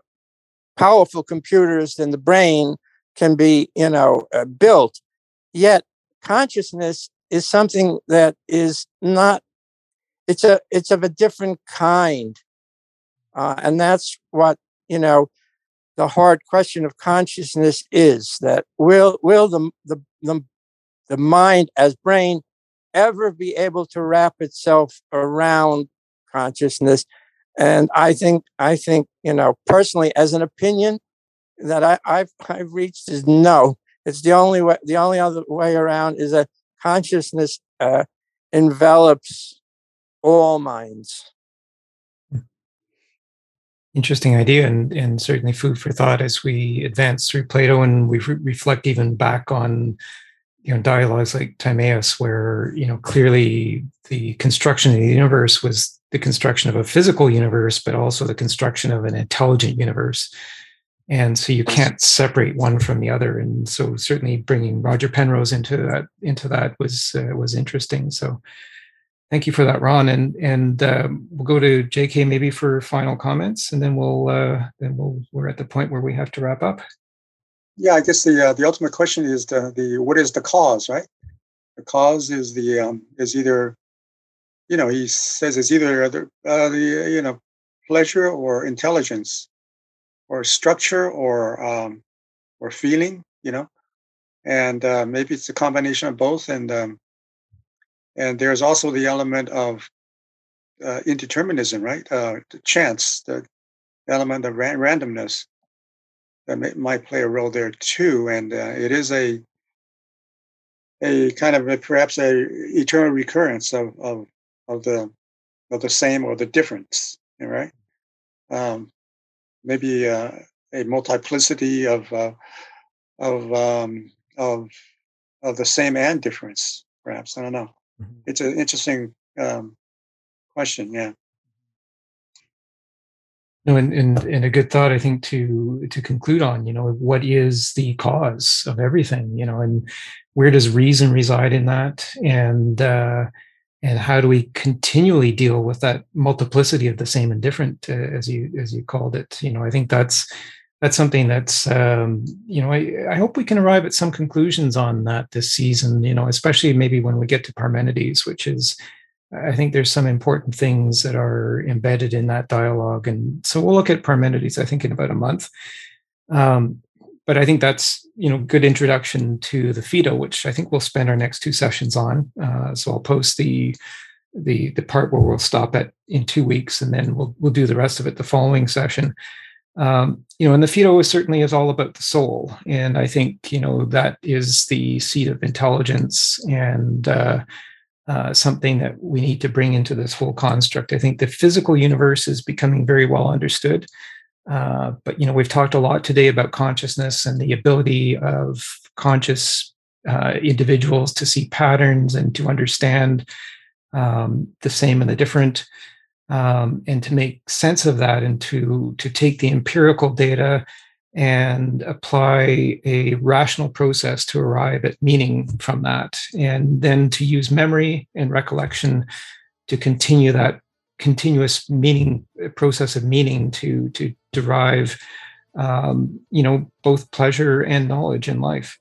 powerful computers than the brain can be, you know, built. Yet consciousness is something that is not. It's a. It's of a different kind, uh, and that's what you know. The hard question of consciousness is that will will the the the, the mind as brain ever be able to wrap itself around consciousness and i think i think you know personally as an opinion that I, have I've reached is no. It's the only way. The only other way around is that consciousness uh, envelops all minds. Interesting idea, and and certainly food for thought as we advance through Plato and we re- reflect even back on you know dialogues like Timaeus, where you know clearly the construction of the universe was the construction of a physical universe, but also the construction of an intelligent universe and so you can't separate one from the other. And so certainly bringing roger penrose into that into that was uh, was interesting. So thank you for that ron. And and um, we'll go to jk maybe for final comments and then we'll uh, then we'll we're at the point where we have to wrap up. Yeah i guess the uh, the ultimate question is the the what is the cause right? The cause is the um is either you know he says it's either the, uh, the you know pleasure or intelligence or structure or um, or feeling, you know, and uh, maybe it's a combination of both. And um, and there's also the element of uh, indeterminism, right? Uh, the chance, the element of ran- randomness that may, might play a role there too. And uh, it is a a kind of a, perhaps a eternal recurrence of of of the of the same or the difference, right? Um, maybe uh, a multiplicity of uh, of um, of of the same and difference. Perhaps I don't know. Mm-hmm. It's an interesting um, question. Yeah. No, and, and and a good thought, I think, to to conclude on. You know, what is the cause of everything? You know, and where does reason reside in that? And uh, and how do we continually deal with that multiplicity of the same and different uh, as you as you called it? You know i think that's that's something that's um, you know I, I hope we can arrive at some conclusions on that this season you know especially maybe when we get to parmenides which is i think there's some important things that are embedded in that dialogue. And so we'll look at parmenides i think in about a month. Um, but I think that's you know good introduction to the Phaedo, which I think we'll spend our next two sessions on. Uh, so I'll post the the the part where we'll stop at in two weeks, and then we'll we'll do the rest of it the following session. Um, you know, and the Phaedo is certainly is all about the soul, and I think you know that is the seat of intelligence and. Uh, uh, something that we need to bring into this whole construct. I think the physical universe is becoming very well understood. Uh, but you know, we've talked a lot today about consciousness and the ability of conscious uh, individuals to see patterns and to understand um, the same and the different, um, and to make sense of that, and to to take the empirical data and apply a rational process to arrive at meaning from that, and then to use memory and recollection to continue that continuous meaning process of meaning to to derive um, you know both pleasure and knowledge in life.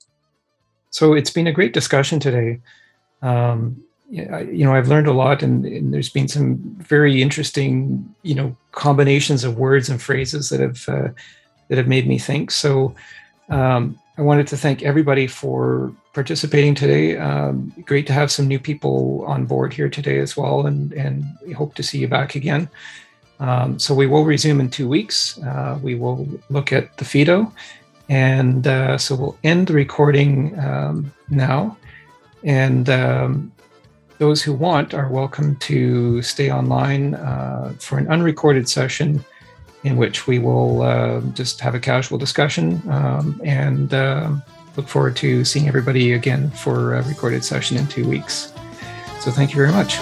So it's been a great discussion today. Um, you know i've learned a lot and, and, there's been some very interesting you know combinations of words and phrases that have uh, that have made me think. So um, i wanted to thank everybody for participating today. Um, great to have some new people on board here today as well, and and we hope to see you back again. Um, so we will resume in two weeks. Uh, we will look at the Phaedo, and uh, so we'll end the recording um, now. And um, those who want are welcome to stay online uh, for an unrecorded session in which we will uh, just have a casual discussion um, and um, look forward to seeing everybody again for a recorded session in two weeks. So thank you very much.